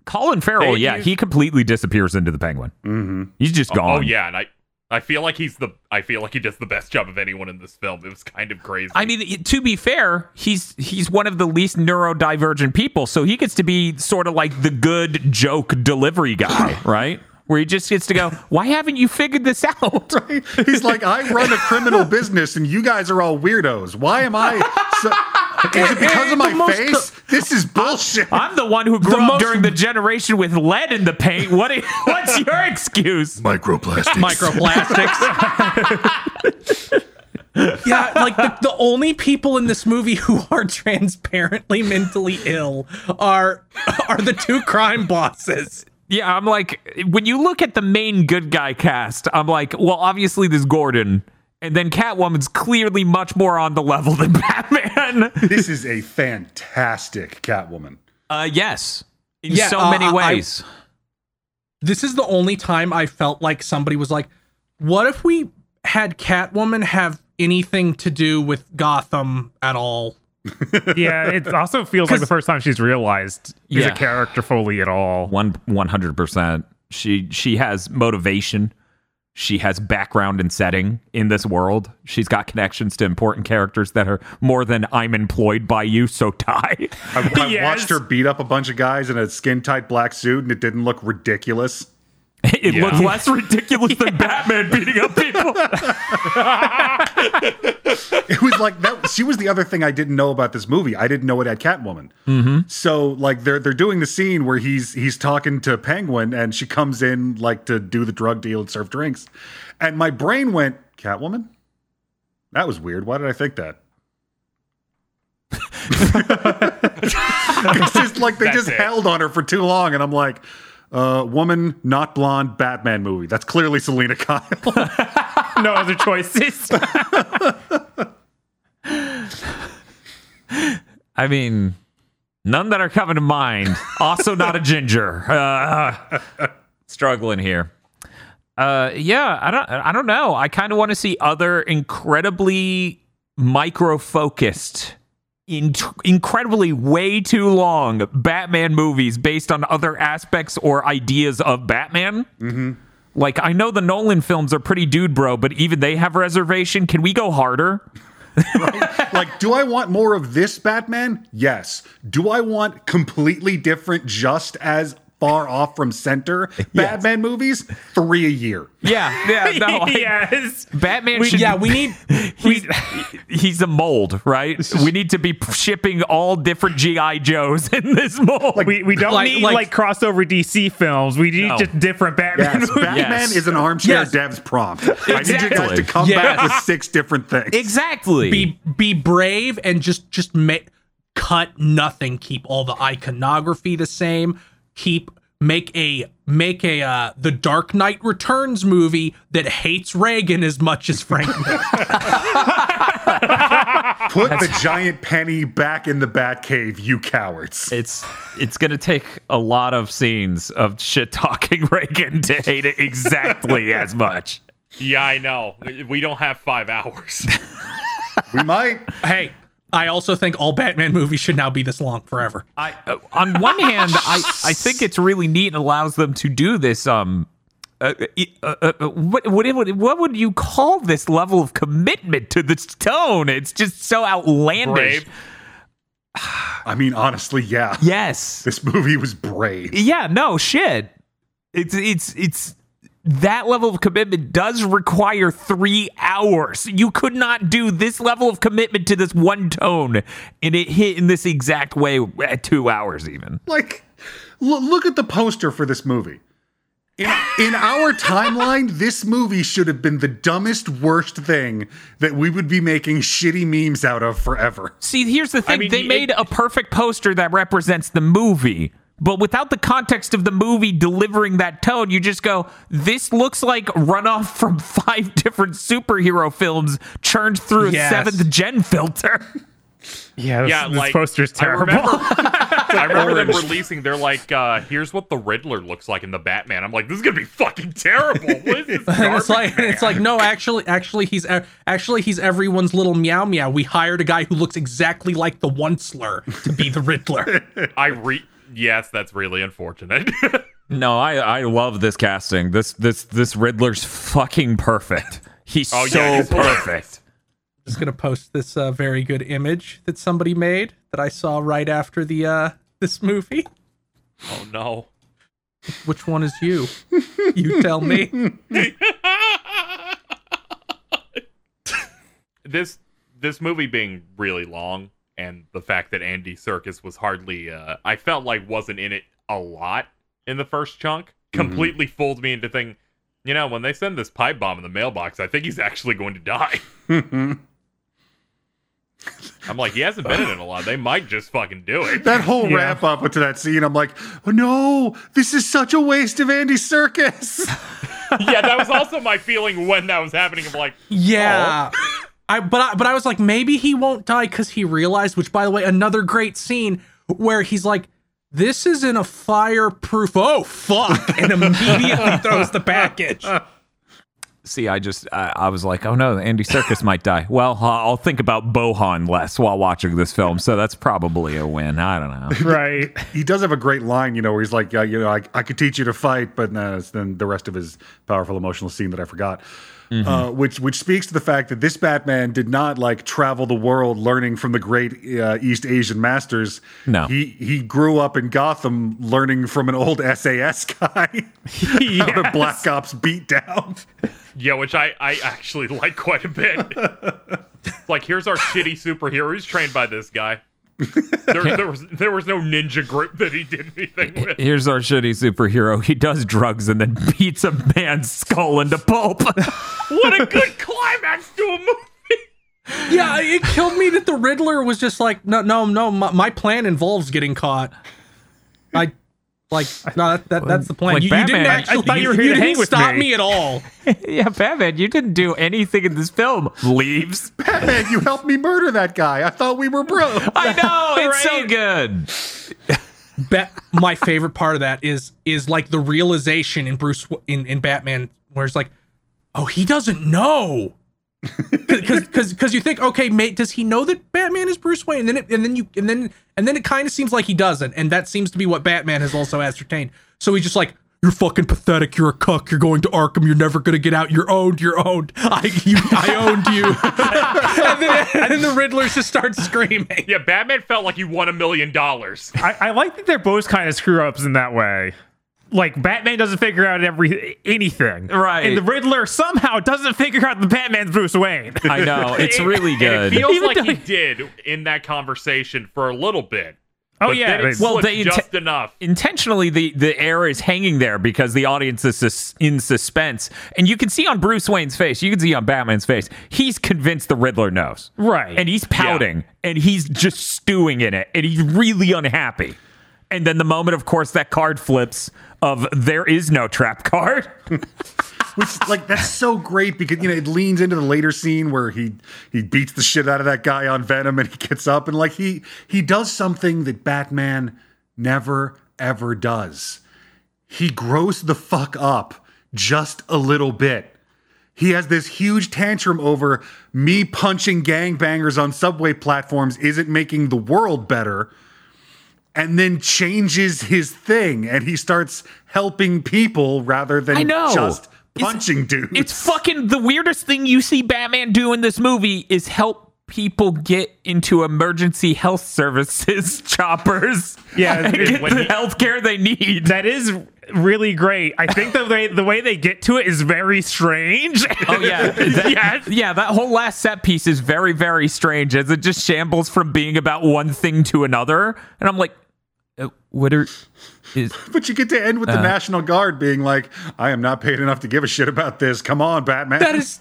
Colin Farrell, They yeah, use- he completely disappears into the Penguin. Mm-hmm. He's just gone. Oh yeah, and I I feel like he's the I feel like he does the best job of anyone in this film. It was kind of crazy. I mean, to be fair, he's he's one of the least neurodivergent people, so he gets to be sort of like the good joke delivery guy, right? Where he just gets to go, "Why haven't you figured this out?" He's like, I run a criminal business and you guys are all weirdos. Why am I? So, is it because of my The most- face? This is bullshit. I'm the one who grew up most- during the generation with lead in the paint. What? i- What's your excuse? Microplastics. microplastics. yeah, like the, the only people in this movie who are transparently mentally ill are are the two crime bosses. Yeah, I'm like, when you look at the main good guy cast, I'm like, well, obviously there's Gordon, and then Catwoman's clearly much more on the level than Batman. This is a fantastic Catwoman. Uh, yes, in Yeah, so uh, many I- I- ways. This is the only time I felt like somebody was like, "What if we had Catwoman have anything to do with Gotham at all?" yeah, it also feels like the first time she's realized she's Yeah. a character fully at all. One one hundred percent. She she has motivation. She has background and setting in this world. She's got connections to important characters that are more than I'm employed by you, so die. I, I Yes. watched her beat up a bunch of guys in a skin tight black suit and it didn't look ridiculous. It Yeah. looks less ridiculous than Batman beating up people. It was like that. She was the other thing I didn't know about this movie. I didn't know it had Catwoman. Mm-hmm. So like they're they're doing the scene where he's he's talking to Penguin and she comes in like to do the drug deal and serve drinks, and my brain went Catwoman. That was weird. Why did I think that? it's just like they That's just it. held on her for too long, and I'm like, uh, woman, not blonde, Batman movie. That's clearly Selina Kyle. no other choices. I mean, none that are coming to mind. Also, not a ginger. Uh, struggling here. Uh, yeah, I don't. I don't know. I kind of want to see other incredibly micro focused, in, incredibly way too long Batman movies based on other aspects or ideas of Batman. Mm-hmm. Like I know the Nolan films are pretty dude bro, but even they have reservation. Can we go harder? like, do I want more of this Batman? Yes. Do I want completely different, just as far off from center Batman movies? Three a year. Yeah, yeah, no, I- yes. Batman We- should. yeah, we need He's, he's a mold, right? We need to be shipping all different GI Joes in this mold. We, we don't Like- need like- like, crossover DC films. We need No. just different Batman Yes, movies. Batman Yes. is an armchair Yes. dev's prompt. I need you guys Exactly. to come Yes. back with six different things. exactly. be be brave and just just make cut nothing keep all the iconography the same keep make a make a uh the dark knight returns movie that hates reagan as much as frank Miller. Put the giant penny back in the Batcave, you cowards. it's it's gonna take a lot of scenes of shit talking Reagan to hate it exactly as much. Yeah, I know. We don't have five hours. We might. hey i also think all batman movies should now be this long forever I uh, on one hand, I I think it's really neat and allows them to do this. Um, uh, uh, uh, uh, what what would what would you call this level of commitment to this tone? It's just so outlandish. Brave. I mean, honestly, yeah. Yes. This movie was brave. Yeah. No shit. It's it's it's that level of commitment does require three hours. You could not do this level of commitment to this one tone, and it hit in this exact way at two hours even. Like, l- look at the poster for this movie. In, in our timeline, this movie should have been the dumbest, worst thing that we would be making shitty memes out of forever. See, here's the thing. mean, they it- made a perfect poster that represents the movie. But without the context of the movie delivering that tone, you just go, this looks like runoff from five different superhero films churned through a seventh gen filter. Yeah, this, Yeah, this like poster's I terrible. remember, I remember them releasing. They're like, uh, "Here's what the Riddler looks like in the Batman." I'm like, "This is gonna be fucking terrible." What is this it's like and it's like no actually actually he's actually he's everyone's little meow meow we hired a guy who looks exactly like the onceler to be the riddler I re. Yes, that's really unfortunate. No, I, I love this casting. This this this Riddler's fucking perfect. He's Oh, so yeah, he's perfect. just gonna post this uh, very good image that somebody made that I saw right after the uh this movie. oh no. Which one is you? you tell me. this this movie being really long and the fact that Andy Serkis was hardly uh I felt like wasn't in it a lot in the first chunk completely fooled me into thinking you know when they send this pipe bomb in the mailbox I think he's actually going to die. I'm like he hasn't been in it a lot. They might just fucking do it. That whole Yeah. wrap up to that scene, I'm like, oh no, this is such a waste of Andy Serkis. yeah, that was also my feeling when that was happening. I'm like, Yeah. I but I but I was like maybe he won't die cuz he realized which by the way another great scene where he's like this isn't a fireproof oh fuck and immediately throws the package. See, I just I, I was like, oh no, Andy Serkis might die. Well, uh, I'll think about Bohan less while watching this film, so that's probably a win. I don't know. right. he does have a great line, you know, where he's like, yeah, you know, I, I could teach you to fight, but nah, it's then the rest of his powerful emotional scene that I forgot. Uh, which which speaks to the fact that this Batman did not like travel the world learning from the great uh, East Asian masters. No. he he grew up in Gotham learning from an old SAS guy how to Black Ops beat down. yeah, which I I actually like quite a bit. Like here's our shitty superhero. He's trained by this guy. There, there was there was no ninja group that he did anything with. Here's our shitty superhero. He does drugs and then beats a man's skull into pulp. What a good climax to a movie. Yeah, it killed me that the Riddler was just like, no, no, no. My, my plan involves getting caught. I like no, that, that that's the plan. Like you, you didn't Batman. I- I actually. thought you were here to hang with stop me. me at all. yeah, Batman, you didn't do anything in this film. Leaves. Batman, you helped me murder that guy. I thought we were bro. I know it's so good. Ba- my favorite part of that is is like the realization in Bruce in in Batman where it's like, oh, he doesn't know. Because because you think okay, mate, does he know that Batman is Bruce Wayne? And then it, and then you and then and then it kind of seems like he doesn't, and that seems to be what Batman has also ascertained. So he's just like, you're fucking pathetic. You're a cuck. You're going to Arkham. You're never gonna get out. You're owned. You're owned. I you, I owned you. and, then, and then the Riddlers just start screaming. Yeah, Batman felt like he won a million dollars. I, I like that they're both kind of screw ups in that way. Like Batman doesn't figure out every anything, Right. And the Riddler somehow doesn't figure out the Batman's Bruce Wayne. I know it's really good. it feels Even like though- he did in that conversation for a little bit. Oh, But yeah, then it Well, they just inte- enough. intentionally the the air is hanging there because the audience is sus- in suspense and you can see on bruce wayne's face you can see on batman's face he's convinced the riddler knows Right. and he's pouting and he's just stewing in it and he's really unhappy and then the moment of course that card flips of there is no trap card Which like that's so great because you know it leans into the later scene where he he beats the shit out of that guy on Venom and he gets up and like he he does something that Batman never ever does. He grows the fuck up just a little bit. He has this huge tantrum over me punching gangbangers on subway platforms isn't making the world better and then changes his thing and he starts helping people rather than I know. just It's- punching dudes. it's fucking the weirdest thing you see batman do in this movie is help people get into emergency health services choppers Yeah, and it- get the he- health care they need that is really great. I think the way the way they get to it is very strange. Oh yeah, that, Yes. yeah. That whole last set piece is very, very strange as it just shambles from being about one thing to another. And I'm like, what are is But you get to end with Uh. the National Guard being like, I am not paid enough to give a shit about this. Come on, Batman. That is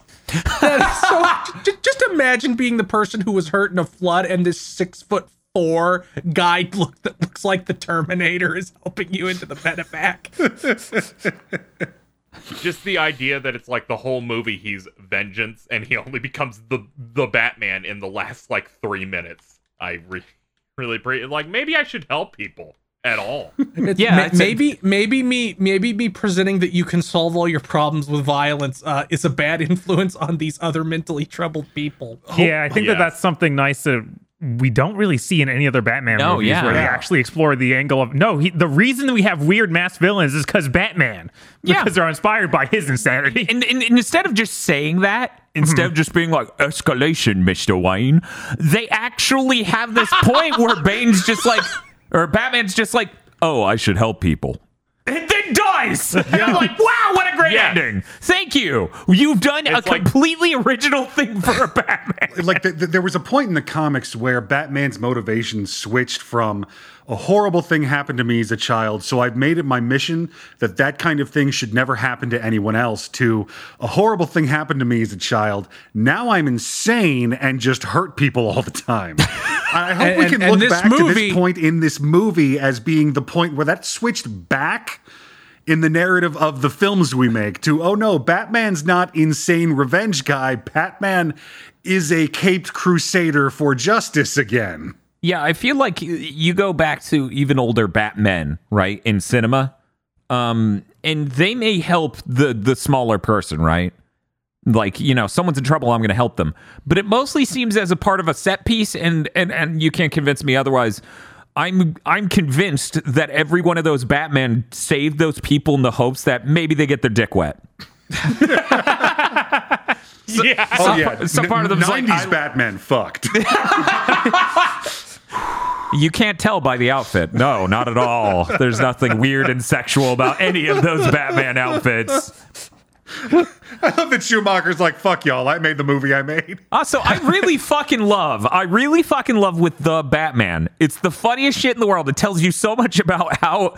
that is so. Just, just imagine being the person who was hurt in a flood, and this six foot four guy look that looks like the Terminator is helping you into the medevac. Just the idea that it's like the whole movie he's vengeance and he only becomes the the Batman in the last like three minutes. I re- really pre- like maybe I should help people at all. It's, Yeah, ma- it's a- maybe maybe me maybe me presenting that you can solve all your problems with violence uh, is a bad influence on these other mentally troubled people. yeah, I think that that's something nice that we don't really see in any other Batman No, movies yeah. where they actually explore the angle of no. He, the reason that we have weird mass villains is because Batman, Yeah. because they're inspired by his insanity. and, and, and instead of just saying that, instead of just being like escalation, Mister Wayne, they actually have this point where Bane's just like, or Batman's just like, oh, I should help people. And then dies. And I'm like, wow, what a great Yeah. ending. Thank you. You've done a like- completely original thing for a Batman. like the, the- there was a point in the comics where Batman's motivation switched from a horrible thing happened to me as a child, so I've made it my mission that that kind of thing should never happen to anyone else. To a horrible thing happened to me as a child. Now I'm insane and just hurt people all the time. I hope we can and look this back to this point in this movie as being the point where that switched back in the narrative of the films we make to oh no batman's not insane revenge guy batman is a caped crusader for justice again Yeah, I feel like you go back to even older Batmen, right, in cinema, um, and they may help the the smaller person, right? Like you know, someone's in trouble, I'm to help them. But it mostly seems as a part of a set piece, and and and you can't convince me otherwise. I'm I'm convinced that every one of those Batman saved those people in the hopes that maybe they get their dick wet. yeah. oh yeah some part of like, 90s I- batman fucked You can't tell by the outfit. No, not at all. There's nothing weird and sexual about any of those Batman outfits. i love that schumacher's like fuck y'all i made the movie i made Also, I really fucking love, I really fucking love with the Batman. It's the funniest shit in the world. It tells you so much about how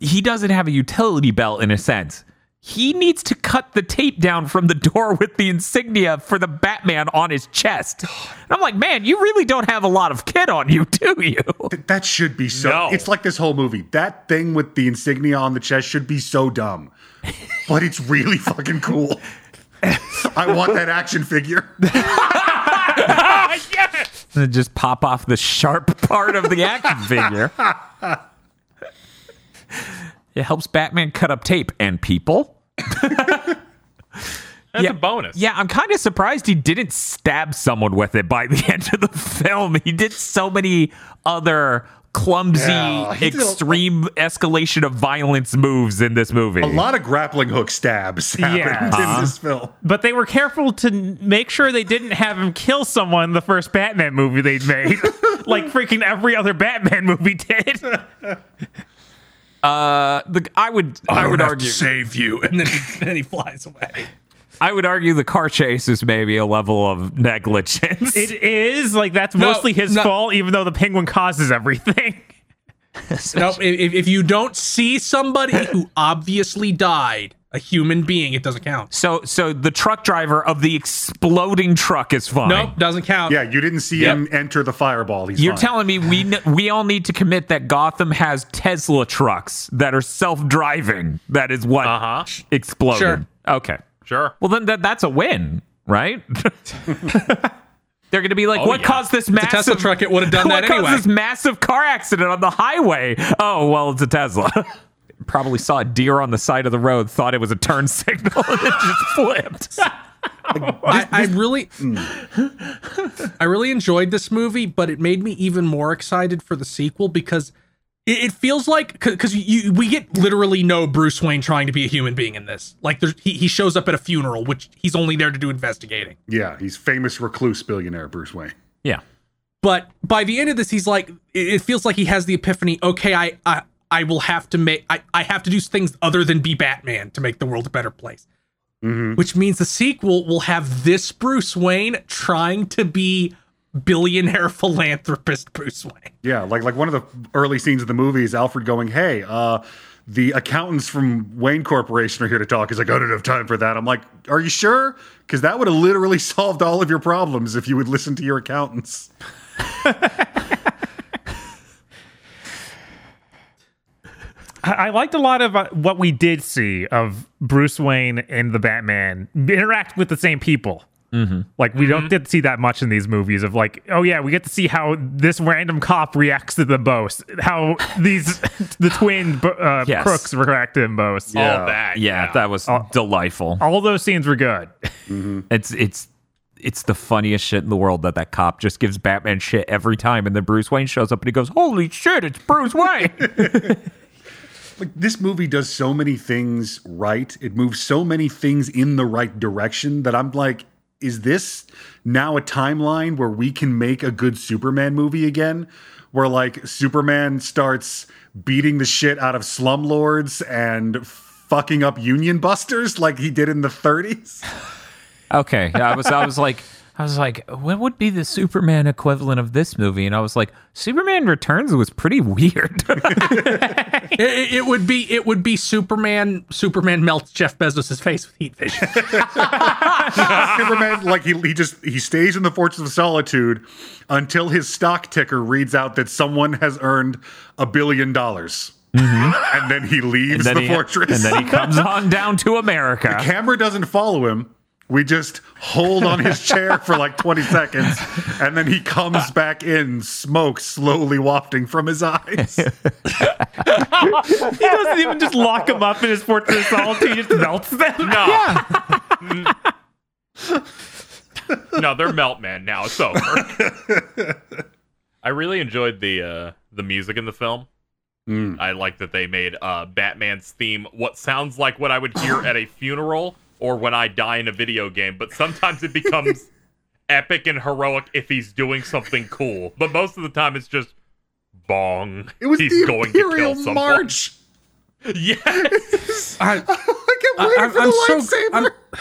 he doesn't have a utility belt in a sense. He needs to cut the tape down from the door with the insignia for the Batman on his chest. And I'm like, man, you really don't have a lot of kid on you, do you? Th- that should be so No. it's like this whole movie that thing with the insignia on the chest should be so dumb but it's really fucking cool i want that action figure yes. And just pop off the sharp part of the action figure. It helps Batman cut up tape and people. That's Yeah. a bonus. Yeah, I'm kind of surprised he didn't stab someone with it by the end of the film. He did so many other clumsy, Yeah, he did a- extreme escalation of violence moves in this movie. A lot of grappling hook stabs happened Yeah. in this film. But they were careful to make sure they didn't have him kill someone in the first Batman movie they'd made, like freaking every other Batman movie did. Uh, the I would I, would argue save you, and then he, then he flies away. I would argue the car chase is maybe a level of negligence. It is like that's No, mostly his no. fault, even though the penguin causes everything. Nope. If, if you don't see somebody who obviously died, a human being, it doesn't count. so so the truck driver of the exploding truck is fine. Nope, doesn't count. Yeah, you didn't see Yep. him enter the fireball. He's You're fine. telling me we kn- we all need to commit that Gotham has Tesla trucks that are self-driving. That is what Uh-huh. exploded. Sure. Okay. Sure. Well, then that, that's a win, right? They're going to be like, Oh, what yeah. caused this massive Tesla truck, it would have done that anyway. what caused this massive car accident on the highway? Oh, well, it's a Tesla. Probably saw a deer on the side of the road, thought it was a turn signal, and it just flipped. I, I really, mm. I really enjoyed this movie, but it made me even more excited for the sequel because it, it feels like because you we get literally no Bruce Wayne trying to be a human being in this. Like there's he, he shows up at a funeral, which he's only there to do investigating. Yeah, he's famous recluse billionaire Bruce Wayne. Yeah. But by the end of this, he's like, it, it feels like he has the epiphany. Okay, I I, I will have to make I, I have to do things other than be Batman to make the world a better place. Mm-hmm. Which means the sequel will have this Bruce Wayne trying to be billionaire philanthropist Bruce Wayne. Yeah, like like one of the early scenes of the movie is Alfred going, "Hey, uh, the accountants from Wayne Corporation are here to talk." He's like, "I don't have time for that." I'm like, "Are you sure?" Because that would have literally solved all of your problems if you would listen to your accountants. I I liked a lot of uh, what we did see of Bruce Wayne and the Batman interact with the same people. Mm-hmm. Like we don't get to see that much in these movies of like, oh yeah, we get to see how this random cop reacts to the both, how these the twin uh, Yes. crooks react to them both. Yeah. All that. Yeah, that was delightful. All those scenes were good. It's it's it's the funniest shit in the world that that cop just gives Batman shit every time, and then Bruce Wayne shows up and he goes, "Holy shit, it's Bruce Wayne!" Like this movie does so many things right. It moves so many things in the right direction that I'm like, is this now a timeline where we can make a good Superman movie again? Where like Superman starts beating the shit out of slumlords and fucking up union busters like he did in the 30s? okay, I was I was like I was like, what would be the Superman equivalent of this movie? And I was like, Superman Returns was pretty weird. It, it- it would be it would be Superman. Superman melts Jeff Bezos' face with heat vision. Superman, like he, he just he stays in the Fortress of Solitude until his stock ticker reads out that someone has earned a billion dollars. Mm-hmm. And then he leaves then the he, fortress. and then he comes on down to America. camera doesn't follow him. We just hold on his chair for like 20 seconds, and then he comes back in, smoke slowly wafting from his eyes. He doesn't even just lock him up in his fortress of solitude; he just melts them. No. no, they're melt man now. It's over. I really enjoyed the uh, the music in the film. I like that they made uh, Batman's theme what sounds like what I would hear at a funeral or when I die in a video game, but sometimes it becomes epic and heroic if he's doing something cool. But most of the time it's just bong. It was he's the going to Imperial kill someone. March. Yes. I, I kept waiting I'm, for I'm the so lightsaber. I'm,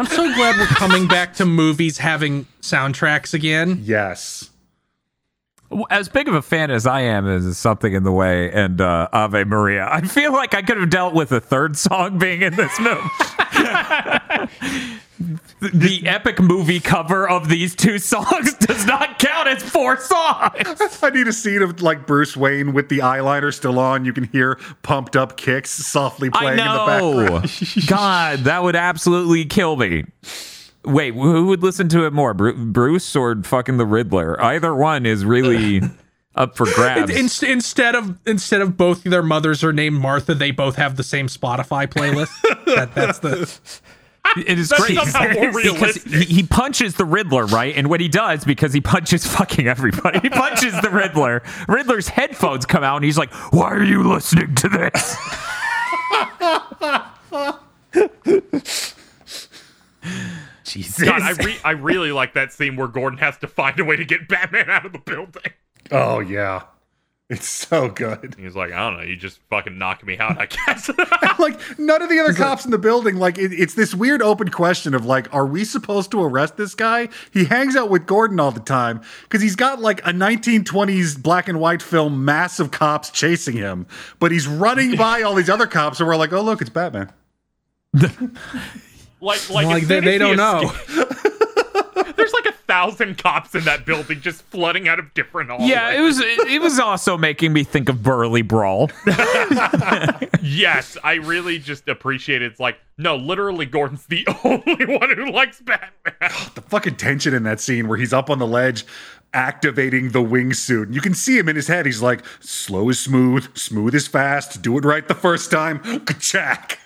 I'm so glad we're coming back to movies having soundtracks again. yes. As big of a fan as I am is something in the way and uh, Ave Maria, I feel like I could have dealt with a third song being in this movie. the epic movie cover of these two songs does not count as four songs. I need a scene of like Bruce Wayne with the eyeliner still on. You can hear pumped up kicks softly playing in the background. God, that would absolutely kill me. Wait, who would listen to it more, Bruce or fucking the Riddler? Either one is really up for grabs. In, instead of instead of both their mothers are named Martha, they both have the same Spotify playlist. that, that's the It is That's great somehow more because realistic. he, he punches the Riddler, right? And what he does, because he punches fucking everybody, he punches the Riddler. Riddler's headphones come out, and he's like, "Why are you listening to this?" Jesus. God, I, re- I really like that scene where Gordon has to find a way to get Batman out of the building. Oh yeah, it's so good. He's like, I don't know, you just fucking knocked me out, I guess. like none of the other cops in the building. Like it, it's this weird open question of like, are we supposed to arrest this guy? He hangs out with Gordon all the time because he's got like a 1920s black and white film, massive cops chasing him, but he's running by all these other cops, and we're like, oh look, it's Batman. like, like, Like they, they don't know. There's like a thousand cops in that building just flooding out of different hallways. yeah, it was. It, it was also making me think of Burly Brawl. Yes, I really just appreciate it. It's like, no, literally, Gordon's the only one who likes Batman. The fucking tension in that scene where he's up on the ledge. Activating the wingsuit. And you can see him in his head. He's like, slow is smooth, smooth is fast, do it right the first time. Ka-chack.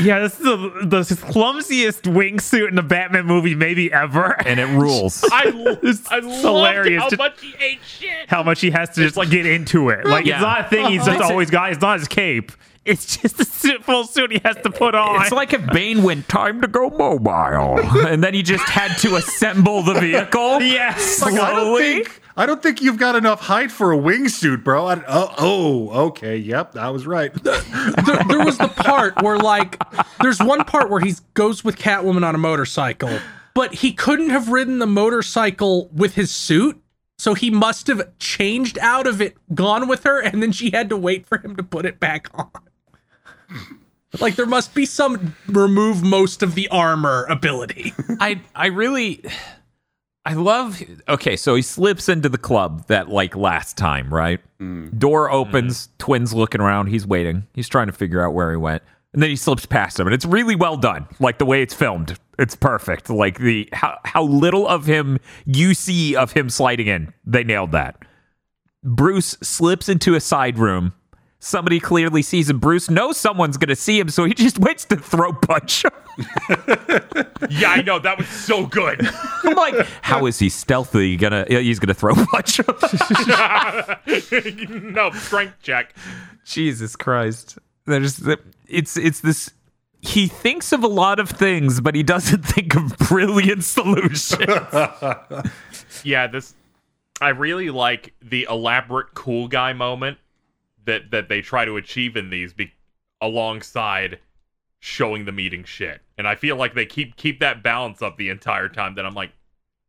Yeah, this is the, the clumsiest wingsuit in a Batman movie maybe ever. and it rules. I, It's I loved hilarious. how Just- much he ate shit. How much he has to just like get into it. Like Yeah. it's not a thing he's just always got. It's not his cape. It's just a suit, full suit he has to put on. It's like if Bane went time to go mobile, and then he just had to assemble the vehicle. yes. Like, I don't Slowly? think I don't think you've got enough height for a wingsuit, bro. I, oh, oh, okay, yep, I was right. there, there was the part where like there's one part where he goes with Catwoman on a motorcycle, but he couldn't have ridden the motorcycle with his suit. So he must have changed out of it, gone with her, and then she had to wait for him to put it back on. Like there must be some remove most of the armor ability. I I really I love okay, so he slips into the club that like last time, right? Mm. Door opens, twins looking around, he's waiting. He's trying to figure out where he went. And then he slips past him, and it's really well done. Like the way it's filmed. It's perfect. Like the how how little of him you see of him sliding in. They nailed that. Bruce slips into a side room. Somebody clearly sees him. Bruce knows someone's going to see him, so he just waits to throw punch. Yeah, I know that was so good. I'm like, how is he stealthy? Gonna he's gonna throw punch. no strength check. Jesus Christ! There's it's it's this. He thinks of a lot of things, but he doesn't think of brilliant solutions. Yeah, this I really like the elaborate cool guy moment that that they try to achieve in these be- alongside showing them eating shit. And I feel like they keep keep that balance up the entire time that I'm like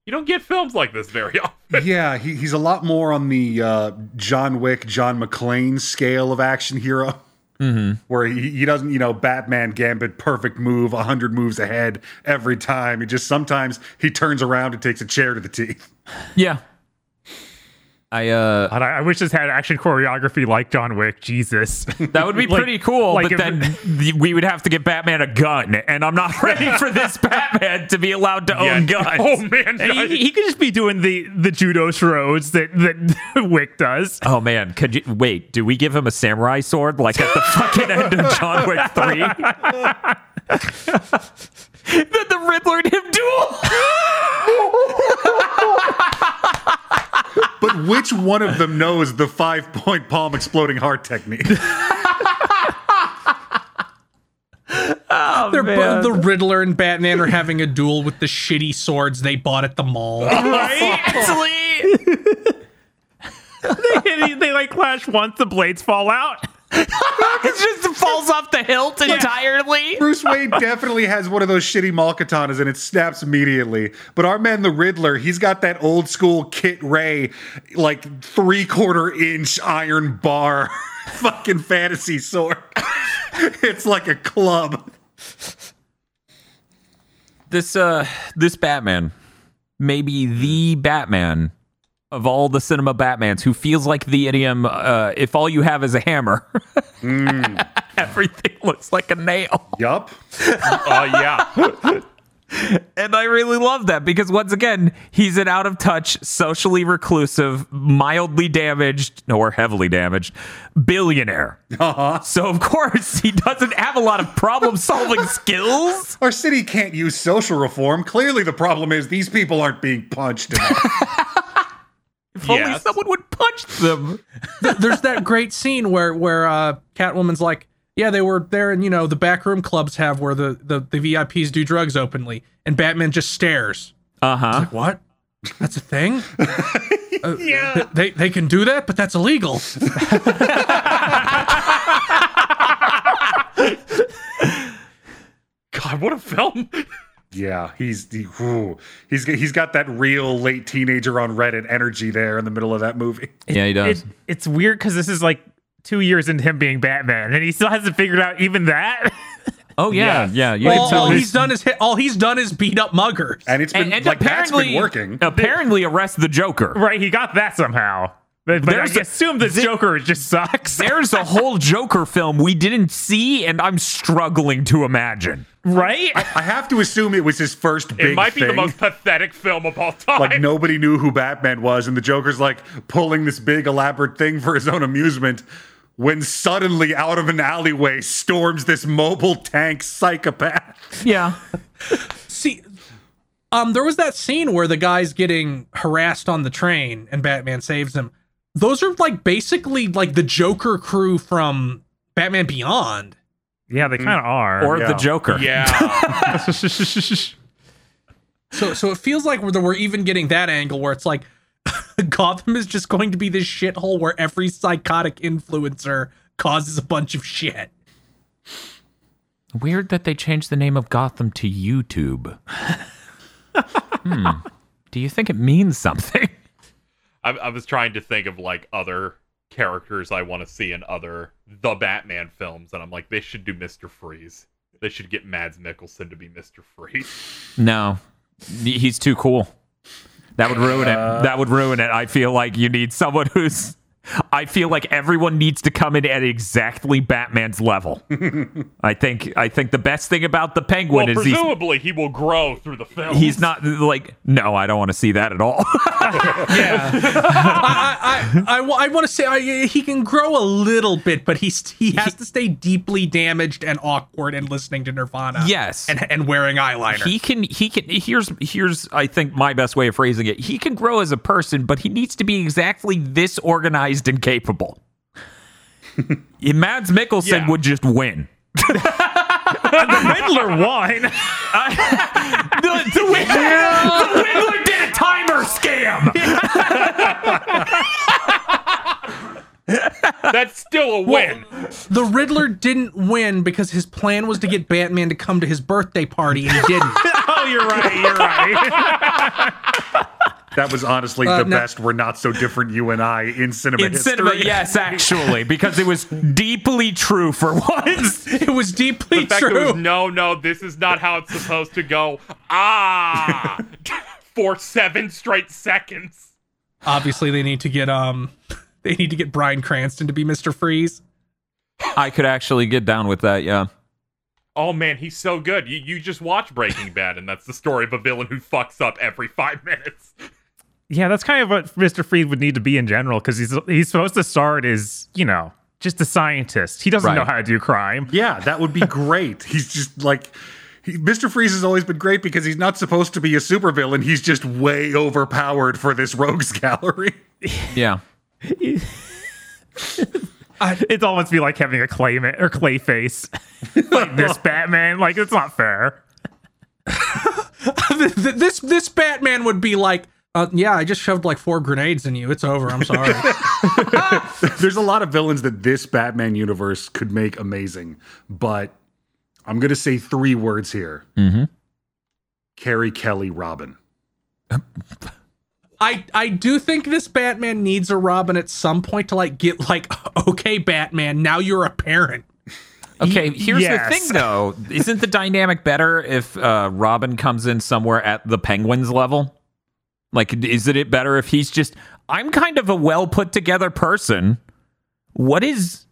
you don't get films like this very often. yeah, he, he's a lot more on the uh, John Wick, John McClane scale of action hero. Where he, he doesn't, you know, Batman Gambit, perfect move, 100 moves ahead every time. He just sometimes he turns around and takes a chair to the teeth. yeah, I uh, God, I, I wish this had action choreography like John Wick. Jesus. that would be Like- pretty cool. like but if- then the- we would have to get Batman a gun, and I'm not ready for this Batman to be allowed to own guns. Oh man, And he, he could just be doing the the judo throws that that Wick does. Oh man, could you wait? Do we give him a samurai sword like at the fucking end of John Wick three? then the Riddler and him duel. But which one of them knows the five point palm exploding heart technique? Oh, They're bo- the Riddler and Batman are having a duel with the shitty swords they bought at the mall. Right? they, they like clash once, the blades fall out. It just falls off the hilt entirely. Bruce Wayne definitely has one of those shitty mall katanas and it snaps immediately. But our man, the Riddler, he's got that old school Kit Rae, like three quarter inch iron bar fucking fantasy sword. it's like a club. This uh, this Batman, maybe the Batman of all the cinema Batmans, who feels like the idiom. Uh, if all you have is a hammer, everything looks like a nail. Yup. uh, yeah. And I really love that because once again, he's an out of touch, socially reclusive, mildly damaged or heavily damaged billionaire. Uh-huh. So of course he doesn't have a lot of problem solving skills. Our city can't use social reform. Clearly, the problem is these people aren't being punched enough. If only someone would punch them. There's that great scene where where uh, Catwoman's like, yeah, they were there, and you know the backroom clubs have where the, the the VIPs do drugs openly, and Batman just stares. Uh huh. Like, what? That's a thing? Uh, th- they they can do that, but that's illegal. God, what a film! Yeah, he's he, whew. he's he's got that real late teenager on Reddit energy there in the middle of that movie. Yeah, he does. It, it's weird because this is like two years into him being Batman, and he still hasn't figured out even that. oh yeah, Yes. yeah. You all, can tell all he's he's done is hit. All he's done is beat up muggers. And it's been and, and like that's apparently been working. Apparently, arrest the Joker. right, he got that somehow. But, but I There's a- assume the the- Joker just sucks. There's a whole Joker film we didn't see, and I'm struggling to imagine. right? I have to assume it was his first big It might be the most pathetic film of all time. like nobody knew who Batman was, and the Joker's like pulling this big elaborate thing for his own amusement. When suddenly, out of an alleyway, storms this mobile tank psychopath. Yeah. See, um, there was that scene where the guy's getting harassed on the train and Batman saves him. Those are like basically like the Joker crew from Batman Beyond. yeah, they kind of are. Or Yeah. the Joker. yeah, So, so it feels like we're, we're even getting that angle where it's like Gotham is just going to be this shithole where every psychotic influencer causes a bunch of shit. Weird that they changed the name of Gotham to YouTube. hmm. Do you think it means something? I, I was trying to think of like other characters I want to see in other the Batman films, and I'm like, they should do Mister Freeze. They should get Mads Mikkelsen to be Mister Freeze. No. He's too cool. That would ruin it. Uh. That would ruin it. I feel like you need someone who's. I feel like everyone needs to come in at exactly Batman's level. I think. I think the best thing about the Penguin Well, is he's presumably he will grow through the film. he's not like. No, I don't want to see that at all. Yeah, I, I, I, I, want to say I, he can grow a little bit, but he's he has to stay deeply damaged and awkward and listening to Nirvana. Yes. and and wearing eyeliner. he can he can here's here's i think my best way of phrasing it he can grow as a person but he needs to be exactly this organized and capable mads mikkelsen Yeah. would just win the Riddler won. the, the, Riddler, the Riddler did a timer scam That's still a win. the Riddler didn't win because his plan was to get Batman to come to his birthday party, and he didn't. oh, you're right. You're right. That was honestly Uh, the no- best. We're not so different, you and I, in cinema in history. cinema yes actually because it was deeply true for once it was deeply the fact that it was true. no, no, this is not how it's supposed to go. Ah, for seven straight seconds. Obviously, they need to get um, they need to get Bryan Cranston to be Mister Freeze. i could actually get down with that yeah Oh man, he's so good. You you just watch Breaking Bad, and that's the story of a villain who fucks up every five minutes. Yeah, that's kind of what Mr. Freeze would need to be in general because he's he's supposed to start as you know just a scientist. He doesn't Right. know how to do crime. Yeah, that would be great. he's just like he, Mr. Freeze has always been great because he's not supposed to be a supervillain. He's just way overpowered for this rogues gallery. yeah It'd almost be like having a clay ma- or clay face like this Batman. Like it's not fair. Th- th- this this Batman would be like, uh, yeah, I just shoved like four grenades in you. It's over. I'm sorry. There's a lot of villains that this Batman universe could make amazing, but I'm gonna say three words here. mm-hmm. Carrie Kelly Robin. I I do think this Batman needs a Robin at some point to like get like, okay, Batman, now you're a parent. Okay, here's yes. the thing though. Isn't the dynamic better if uh, Robin comes in somewhere at the Penguins level? Like, isn't it better if he's just, I'm kind of a well put together person. What is,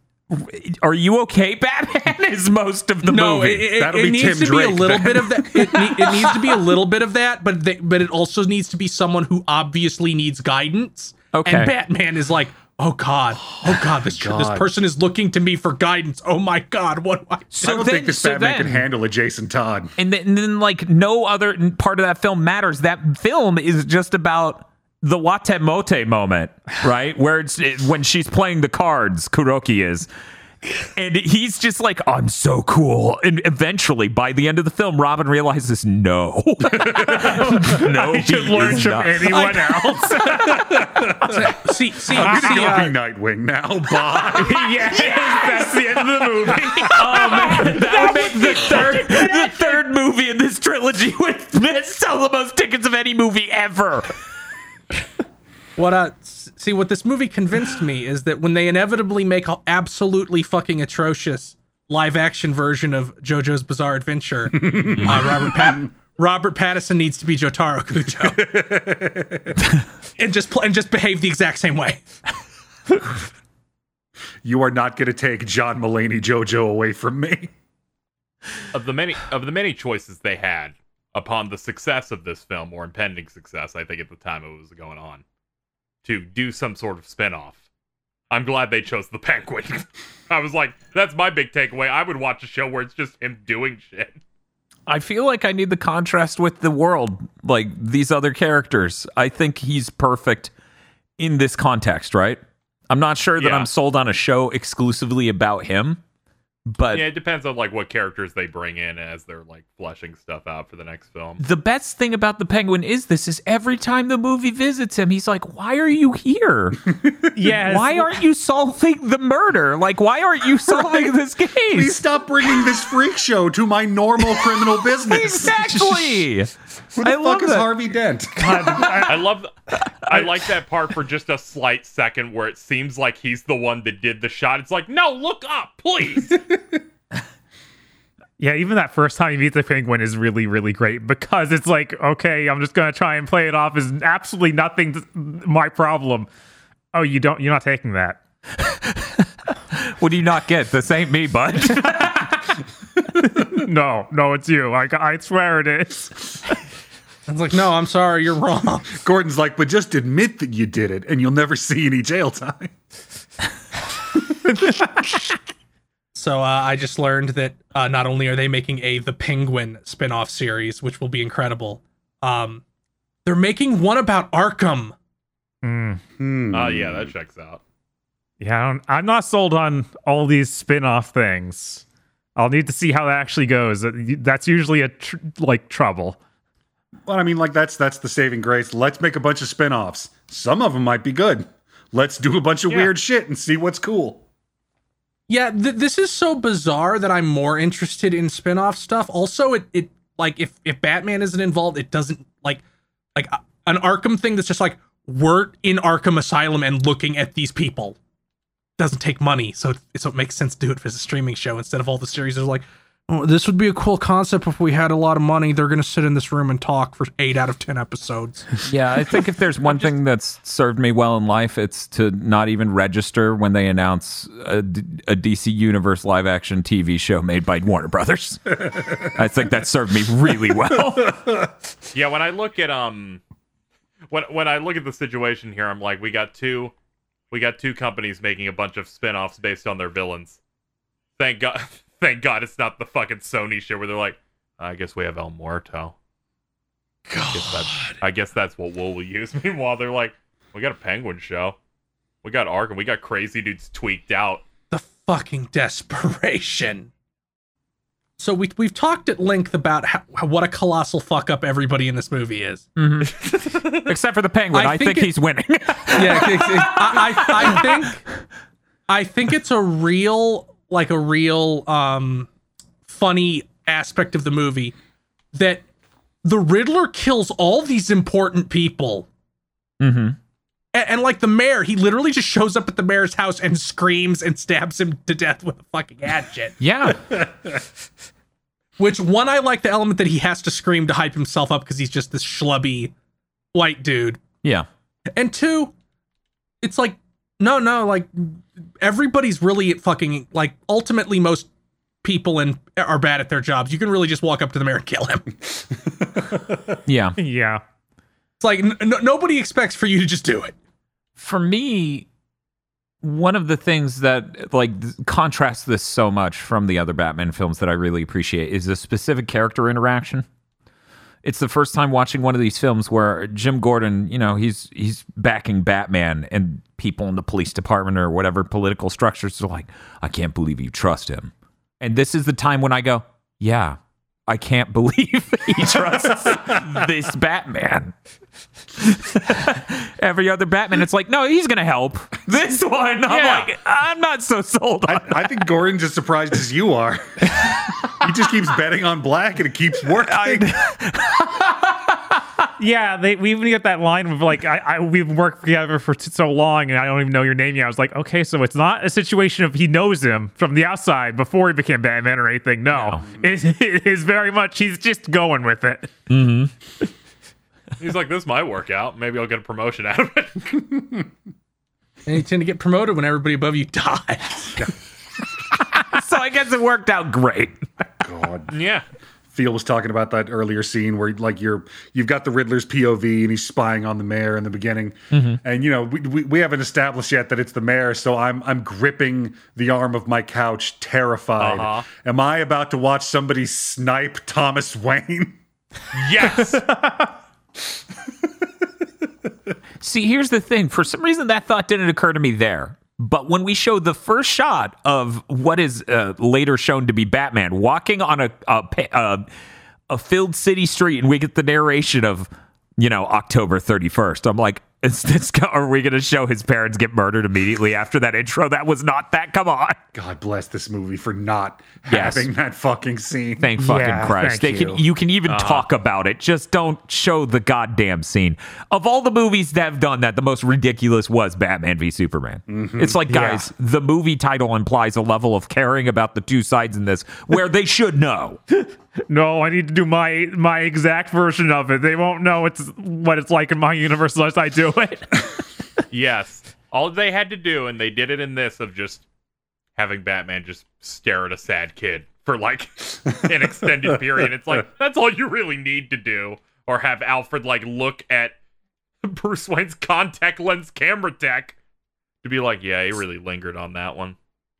are you okay, Batman? Is most of the no, movie. it, it, That'll it be needs Tim to be a little then. bit of that. It, ne- it needs to be a little bit of that, but they, but it also needs to be someone who obviously needs guidance. Okay. And Batman is like, oh god, oh god, this this person is looking to me for guidance. Oh my god, what? do I so I don't then, think this so Batman can handle a Jason Todd. and then, and then like no other part of that film matters. That film is just about the Wate Mote moment, right? Where it's it, when she's playing the cards, Kuroki is. And he's just like, I'm so cool. And eventually, by the end of the film, Robin realizes, no. no, he Should learn from not. anyone else. see, see, I'm see, gonna uh, be Nightwing now. Bye. yes, that's the end of the movie. Oh man, that would make the third, the third movie in this trilogy would sell the most tickets of any movie ever. What uh s- see what this movie convinced me is that when they inevitably make an absolutely fucking atrocious live action version of JoJo's Bizarre Adventure, uh, Robert Pat- Robert Pattinson needs to be Jotaro Kujo. and just pl- and just behave the exact same way. you are not gonna take John Mulaney JoJo away from me. of the many of the many choices they had upon the success of this film or impending success, I think at the time it was going on, to do some sort of spin-off. I'm glad they chose the penguin. I was like, that's my big takeaway. I would watch a show where it's just him doing shit. I feel like I need the contrast with the world, like these other characters. I think he's perfect in this context, right? I'm not sure that Yeah. I'm sold on a show exclusively about him, but Yeah, it depends on like what characters they bring in as they're like fleshing stuff out for the next film. the best thing about the penguin is this is every time the movie visits him, he's like, Why are you here? Yes. Why aren't you solving the murder? Like, why aren't you solving this case? Please case? stop bringing this freak show to my normal criminal business. Exactly. Who the I fuck love is that. Harvey Dent? I love I like that part for just a slight second where it seems like he's the one that did the shot. It's like, no, look up, please. Yeah, even that first time you meet the penguin is really, really great because it's like, okay, I'm just gonna try and play it off as absolutely nothing to my problem. Oh, you don't? You're not taking that. What do you not get? This ain't me, bud. No, no, it's you. I, I swear it is. It's like, no, I'm sorry, you're wrong. Gordon's like, but just admit that you did it, and you'll never see any jail time. So uh, I just learned that uh, not only are they making a The Penguin spin-off series, which will be incredible, um, they're making one about Arkham. Mm. Oh yeah, that checks out. Yeah, I don't, I'm not sold on all these spin-off things. I'll need to see how that actually goes. That's usually a tr- like trouble. Well, I mean, like that's that's the saving grace. Let's make a bunch of spin-offs. Some of them might be good. Let's do a bunch of Yeah. weird shit and see what's cool. Yeah, th- this is so bizarre that I'm more interested in spin-off stuff. Also, it it like if if Batman isn't involved, it doesn't like like uh, an Arkham thing that's just like we're in Arkham Asylum and looking at these people. Doesn't take money, so it, so it makes sense to do it as a streaming show instead of all the series. are like, this would be a cool concept if we had a lot of money. They're gonna sit in this room and talk for eight out of ten episodes. Yeah, I think if there's one thing that's served me well in life, it's to not even register when they announce a DC Universe live action TV show made by Warner Brothers. I think that served me really well. Yeah, when I look at um when when I look at the situation here, I'm like, we got two we got two companies making a bunch of spin-offs based on their villains. Thank God thank God it's not the fucking Sony shit where they're like, I guess we have El Muerto. I guess that's, I guess that's what we'll use. Meanwhile, they're like, we got a penguin show. We got Arkham. We got crazy dudes tweaked out. the fucking desperation. So we we've talked at length about how, how- what a colossal fuck up everybody in this movie is. Mm-hmm. Except for the penguin. I I, think think, it- he's winning. Yeah, it's- it's- I, I, I think I think it's a real like a real um funny aspect of the movie that the Riddler kills all these important people. hmm And, and like the mayor, he literally just shows up at the mayor's house and screams and stabs him to death with a fucking hatchet. Yeah. Which one I like the element that he has to scream to hype himself up because he's just this schlubby white dude. Yeah. And two, it's like, no, no, like everybody's really fucking like ultimately most people and are bad at their jobs. You can really just walk up to the mayor and kill him. Yeah. Yeah. It's like n- n- nobody expects for you to just do it. For me, one of the things that like th- contrasts this so much from the other Batman films that I really appreciate is the specific character interaction. It's the first time watching one of these films where Jim Gordon, you know, he's he's backing Batman and people in the police department or whatever political structures are like, I can't believe you trust him. And this is the time when I go, yeah, I can't believe he trusts this Batman. Every other Batman, it's like, no, he's gonna help. This one, I'm Yeah. like, I'm not so sold on. I, I think Gordon's as surprised as you are. he just keeps betting on black and it keeps working. Yeah, they we even get that line of like I, I we've worked together for t- so long and I don't even know your name yet. I was like, okay, so it's not a situation of he knows him from the outside before he became Batman or anything. No, It's, it is very much he's just going with it. Mm-hmm. He's like, this might work out. Maybe I'll get a promotion out of it. And you tend to get promoted when everybody above you dies. so I guess it worked out great. God. yeah. Theo was talking about that earlier scene where like you're you've got the Riddler's POV and he's spying on the mayor in the beginning, and you know we, we we haven't established yet that it's the mayor, so I'm I'm gripping the arm of my couch, terrified. Uh-huh. Am I about to watch somebody snipe Thomas Wayne? Yes. See, here's the thing. For some reason, that thought didn't occur to me there. But when we show the first shot of what is uh, later shown to be Batman walking on a a, a a filled city street, and we get the narration of you know October 31st, I'm like, is this? go- Are we going to show his parents get murdered immediately after that intro? That was not that. Come on. God bless this movie for not Yes. having that fucking scene. Thank fucking Yeah, Christ. thank they can you. you can even uh. talk about it. Just don't show the goddamn scene. Of all the movies that have done that, the most ridiculous was Batman v Superman. Mm-hmm. It's like, guys, the movie title implies a level of caring about the two sides in this where they should know. No, I need to do my my exact version of it. They won't know it's what it's like in my universe unless I do it. yes. All they had to do, and they did it in this, of just having Batman just stare at a sad kid for like an extended period. It's like, that's all you really need to do. Or have Alfred like look at Bruce Wayne's contact lens camera tech to be like, yeah, he really lingered on that one.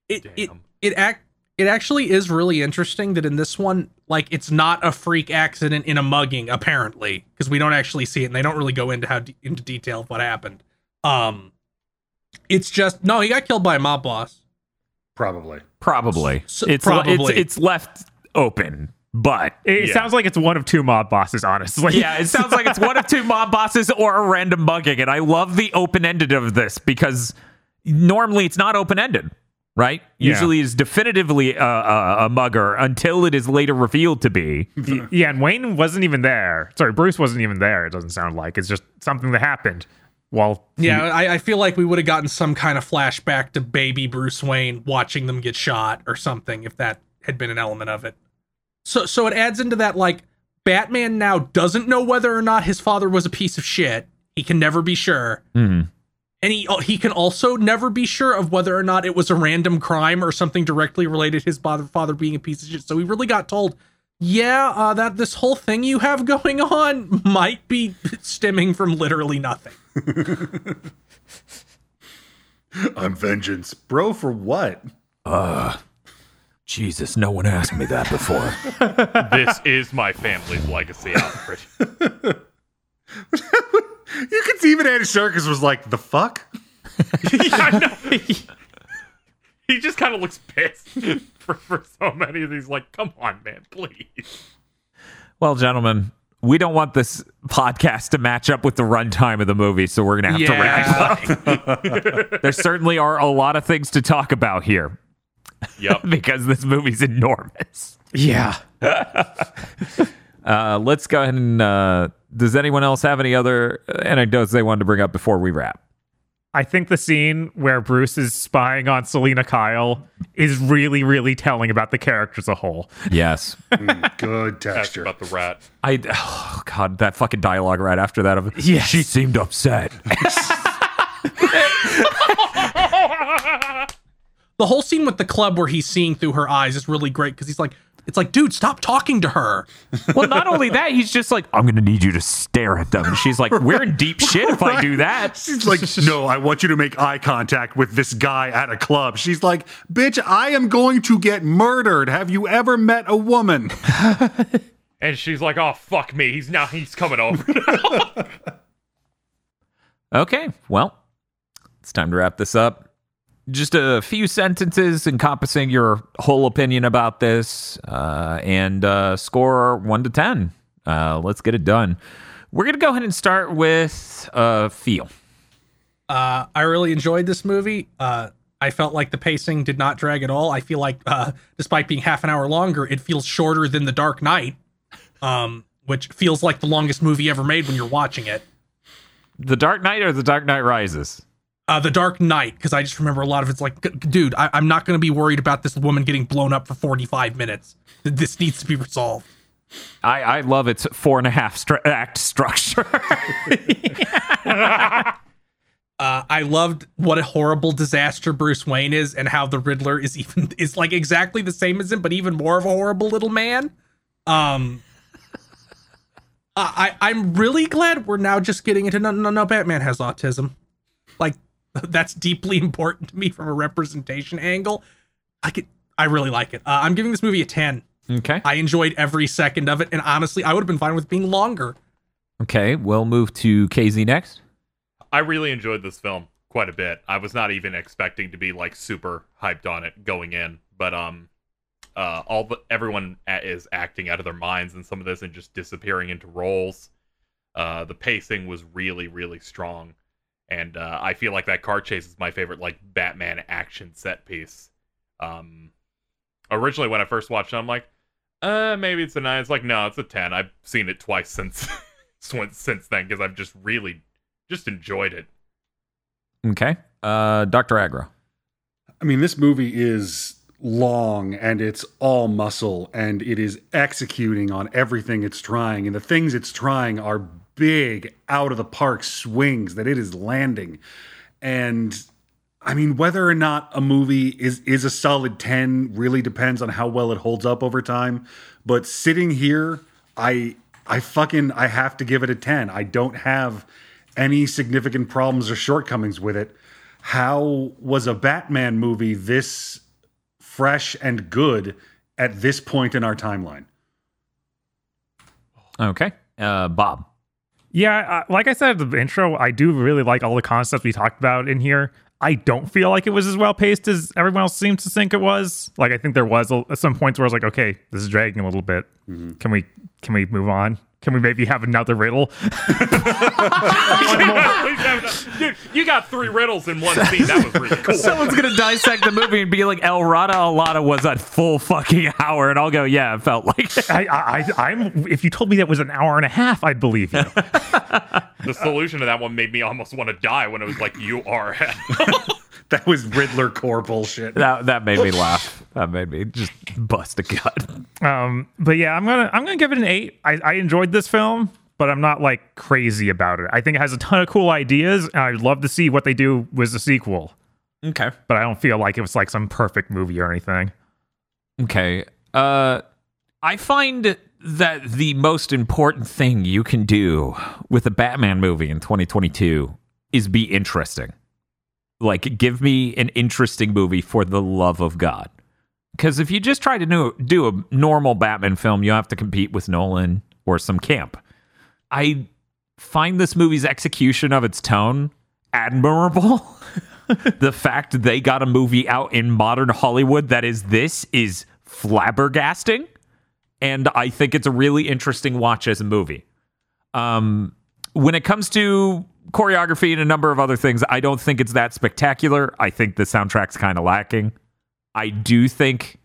It it it act it actually is really interesting that in this one, like it's not a freak accident in a mugging, apparently, because we don't actually see it and they don't really go into how de- into detail of what happened. Um, it's just no, he got killed by a mob boss. Probably. Probably. So- it's, probably. it's it's left open. But It Yeah. sounds like it's one of two mob bosses, honestly. yeah, it sounds like it's one of two mob bosses or a random mugging. And I love the open ended of this because normally it's not open ended, right? Yeah. Usually is definitively a, a, a mugger until it is later revealed to be. Yeah, and Wayne wasn't even there. Sorry, Bruce wasn't even there. It doesn't sound like it's just something that happened. While he- Yeah, I, I feel like we would have gotten some kind of flashback to baby Bruce Wayne watching them get shot or something if that had been an element of it. So so it adds into that like Batman now doesn't know whether or not his father was a piece of shit. He can never be sure. Mhm. And he he can also never be sure of whether or not it was a random crime or something directly related to his father father being a piece of shit. So he really got told, yeah, uh, that this whole thing you have going on might be stemming from literally nothing. I'm vengeance. Bro, for what? Jesus, no one asked me that before. This is my family's legacy, Alfred. You can see even Andy Serkis was like, the fuck? yeah, I know. He just kind of looks pissed for, for so many of these. Like, come on, man, please. well, gentlemen, we don't want this podcast to match up with the runtime of the movie, so we're going to have to wrap up. there certainly are a lot of things to talk about here Yep. because this movie's enormous. yeah, Uh, let's go ahead and. Uh, does anyone else have any other anecdotes they wanted to bring up before we wrap? I think the scene where Bruce is spying on Selina Kyle is really, really telling about the character as a whole. Yes. Mm, good Ask texture. about the rat. I oh god, that fucking dialogue right after that of Yes. she seemed upset. the whole scene with the club where he's seeing through her eyes is really great because he's like, it's like, dude, stop talking to her. Well, not only that, he's just like, I'm gonna need you to stare at them. And she's like, We're in deep shit if I do that. She's like, no, I want you to make eye contact with this guy at a club. She's like, bitch, I am going to get murdered. Have you ever met a woman? And she's like, "Oh fuck me, he's now he's coming over." Okay, well, it's time to wrap this up. Just a few sentences encompassing your whole opinion about this uh, and uh, score 1 to 10. Uh, let's get it done. We're going to go ahead and start with uh, feel. Uh, I really enjoyed this movie. Uh, I felt like the pacing did not drag at all. I feel like, uh, despite being half an hour longer, it feels shorter than The Dark Knight, um, which feels like the longest movie ever made when you're watching it. The Dark Knight or The Dark Knight Rises? Uh, the Dark Knight, because I just remember a lot of it's like, dude, I- I'm not going to be worried about this woman getting blown up for 45 minutes. This needs to be resolved. I, I love its four and a half stru- act structure. Uh, I loved what a horrible disaster Bruce Wayne is, and how the Riddler is even is like exactly the same as him, but even more of a horrible little man. Um, I I- I'm really glad we're now just getting into no no no Batman has autism, like that's deeply important to me from a representation angle. I could I really like it. Uh, I'm giving this movie a ten. okay. I enjoyed every second of it, and honestly, I would have been fine with being longer. Okay, we'll move to KZ next. I really enjoyed this film quite a bit. I was not even expecting to be like super hyped on it going in, but um, uh, all the everyone is acting out of their minds in some of this and just disappearing into roles. Uh, the pacing was really really strong, and uh, I feel like that car chase is my favorite like Batman action set piece. Um, originally when I first watched it, I'm like, uh, maybe it's a nine. It's like no, it's a ten. I've seen it twice since since since then because I've just really just enjoyed it. Okay. Uh, Dr. Agro. I mean, this movie is long and it's all muscle and it is executing on everything it's trying. And the things it's trying are big, out of the park swings that it is landing. And I mean, whether or not a movie is is a solid 10 really depends on how well it holds up over time. But sitting here, I I fucking I have to give it a 10. I don't have any significant problems or shortcomings with it. How was a Batman movie this fresh and good at this point in our timeline? Okay. Uh, Bob. Yeah, uh, like I said at the intro, I do really like all the concepts we talked about in here. I don't feel like it was as well paced as everyone else seems to think it was. Like I think there was a, some points where I was like, okay, this is dragging a little bit. Can we can we move on? Can we maybe have another riddle? Dude, you got three riddles in one scene. That was really cool. Someone's gonna dissect the movie and be like, El Rata Alada was a full fucking hour, and I'll go, yeah, it felt like it. I, I, I, I'm. If you told me that was an hour and a half, I'd believe you. the solution to that one made me almost want to die when it was like, you are. That was Riddler core bullshit. that that made me laugh. That made me just bust a gut. Um, but yeah, I'm gonna I'm gonna give it an eight. I, I enjoyed this film, but I'm not like crazy about it. I think it has a ton of cool ideas, and I'd love to see what they do with the sequel. Okay. But I don't feel like it was like some perfect movie or anything. Okay. Uh, I find that the most important thing you can do with a Batman movie in 2022 is be interesting. Like, give me an interesting movie for the love of God. Because if you just try to do, a normal Batman film, you have to compete with Nolan or some camp. I find this movie's execution of its tone admirable. the fact they got a movie out in modern Hollywood that is this is flabbergasting. And I think it's a really interesting watch as a movie. Um, when it comes to choreography and a number of other things, I don't think it's that spectacular. I think the soundtrack's kind of lacking. I do think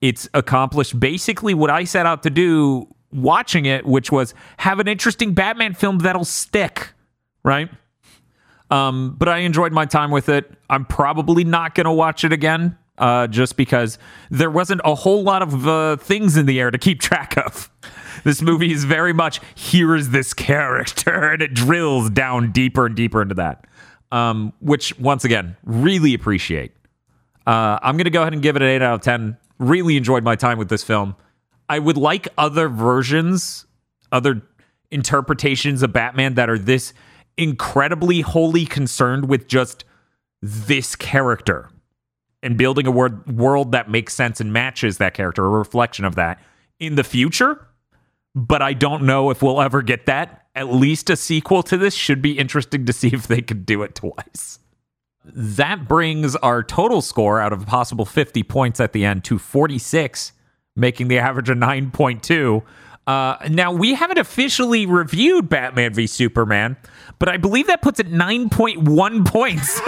it's accomplished basically what I set out to do watching it, which was have an interesting Batman film that'll stick, right? Um, but I enjoyed my time with it. I'm probably not going to watch it again uh, just because there wasn't a whole lot of uh, things in the air to keep track of. This movie is very much here is this character, and it drills down deeper and deeper into that, um, which once again really appreciate. Uh, I'm going to go ahead and give it an 8 out of 10. Really enjoyed my time with this film. I would like other versions, other interpretations of Batman that are this incredibly wholly concerned with just this character and building a word, world that makes sense and matches that character, a reflection of that in the future. But I don't know if we'll ever get that. At least a sequel to this should be interesting to see if they could do it twice. That brings our total score out of a possible 50 points at the end to 46, making the average a 9.2. Uh, now, we haven't officially reviewed Batman v Superman, but I believe that puts it 9.1 points.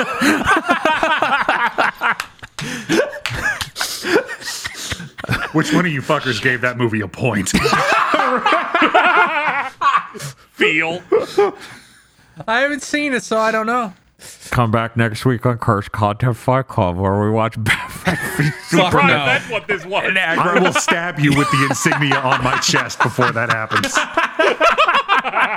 Which one of you fuckers gave that movie a point? Feel. I haven't seen it, so I don't know. Come back next week on Curse Content Fight Club where we watch Batman v Fuck Right, no. that's what this was. I will stab you with the insignia on my chest before that happens.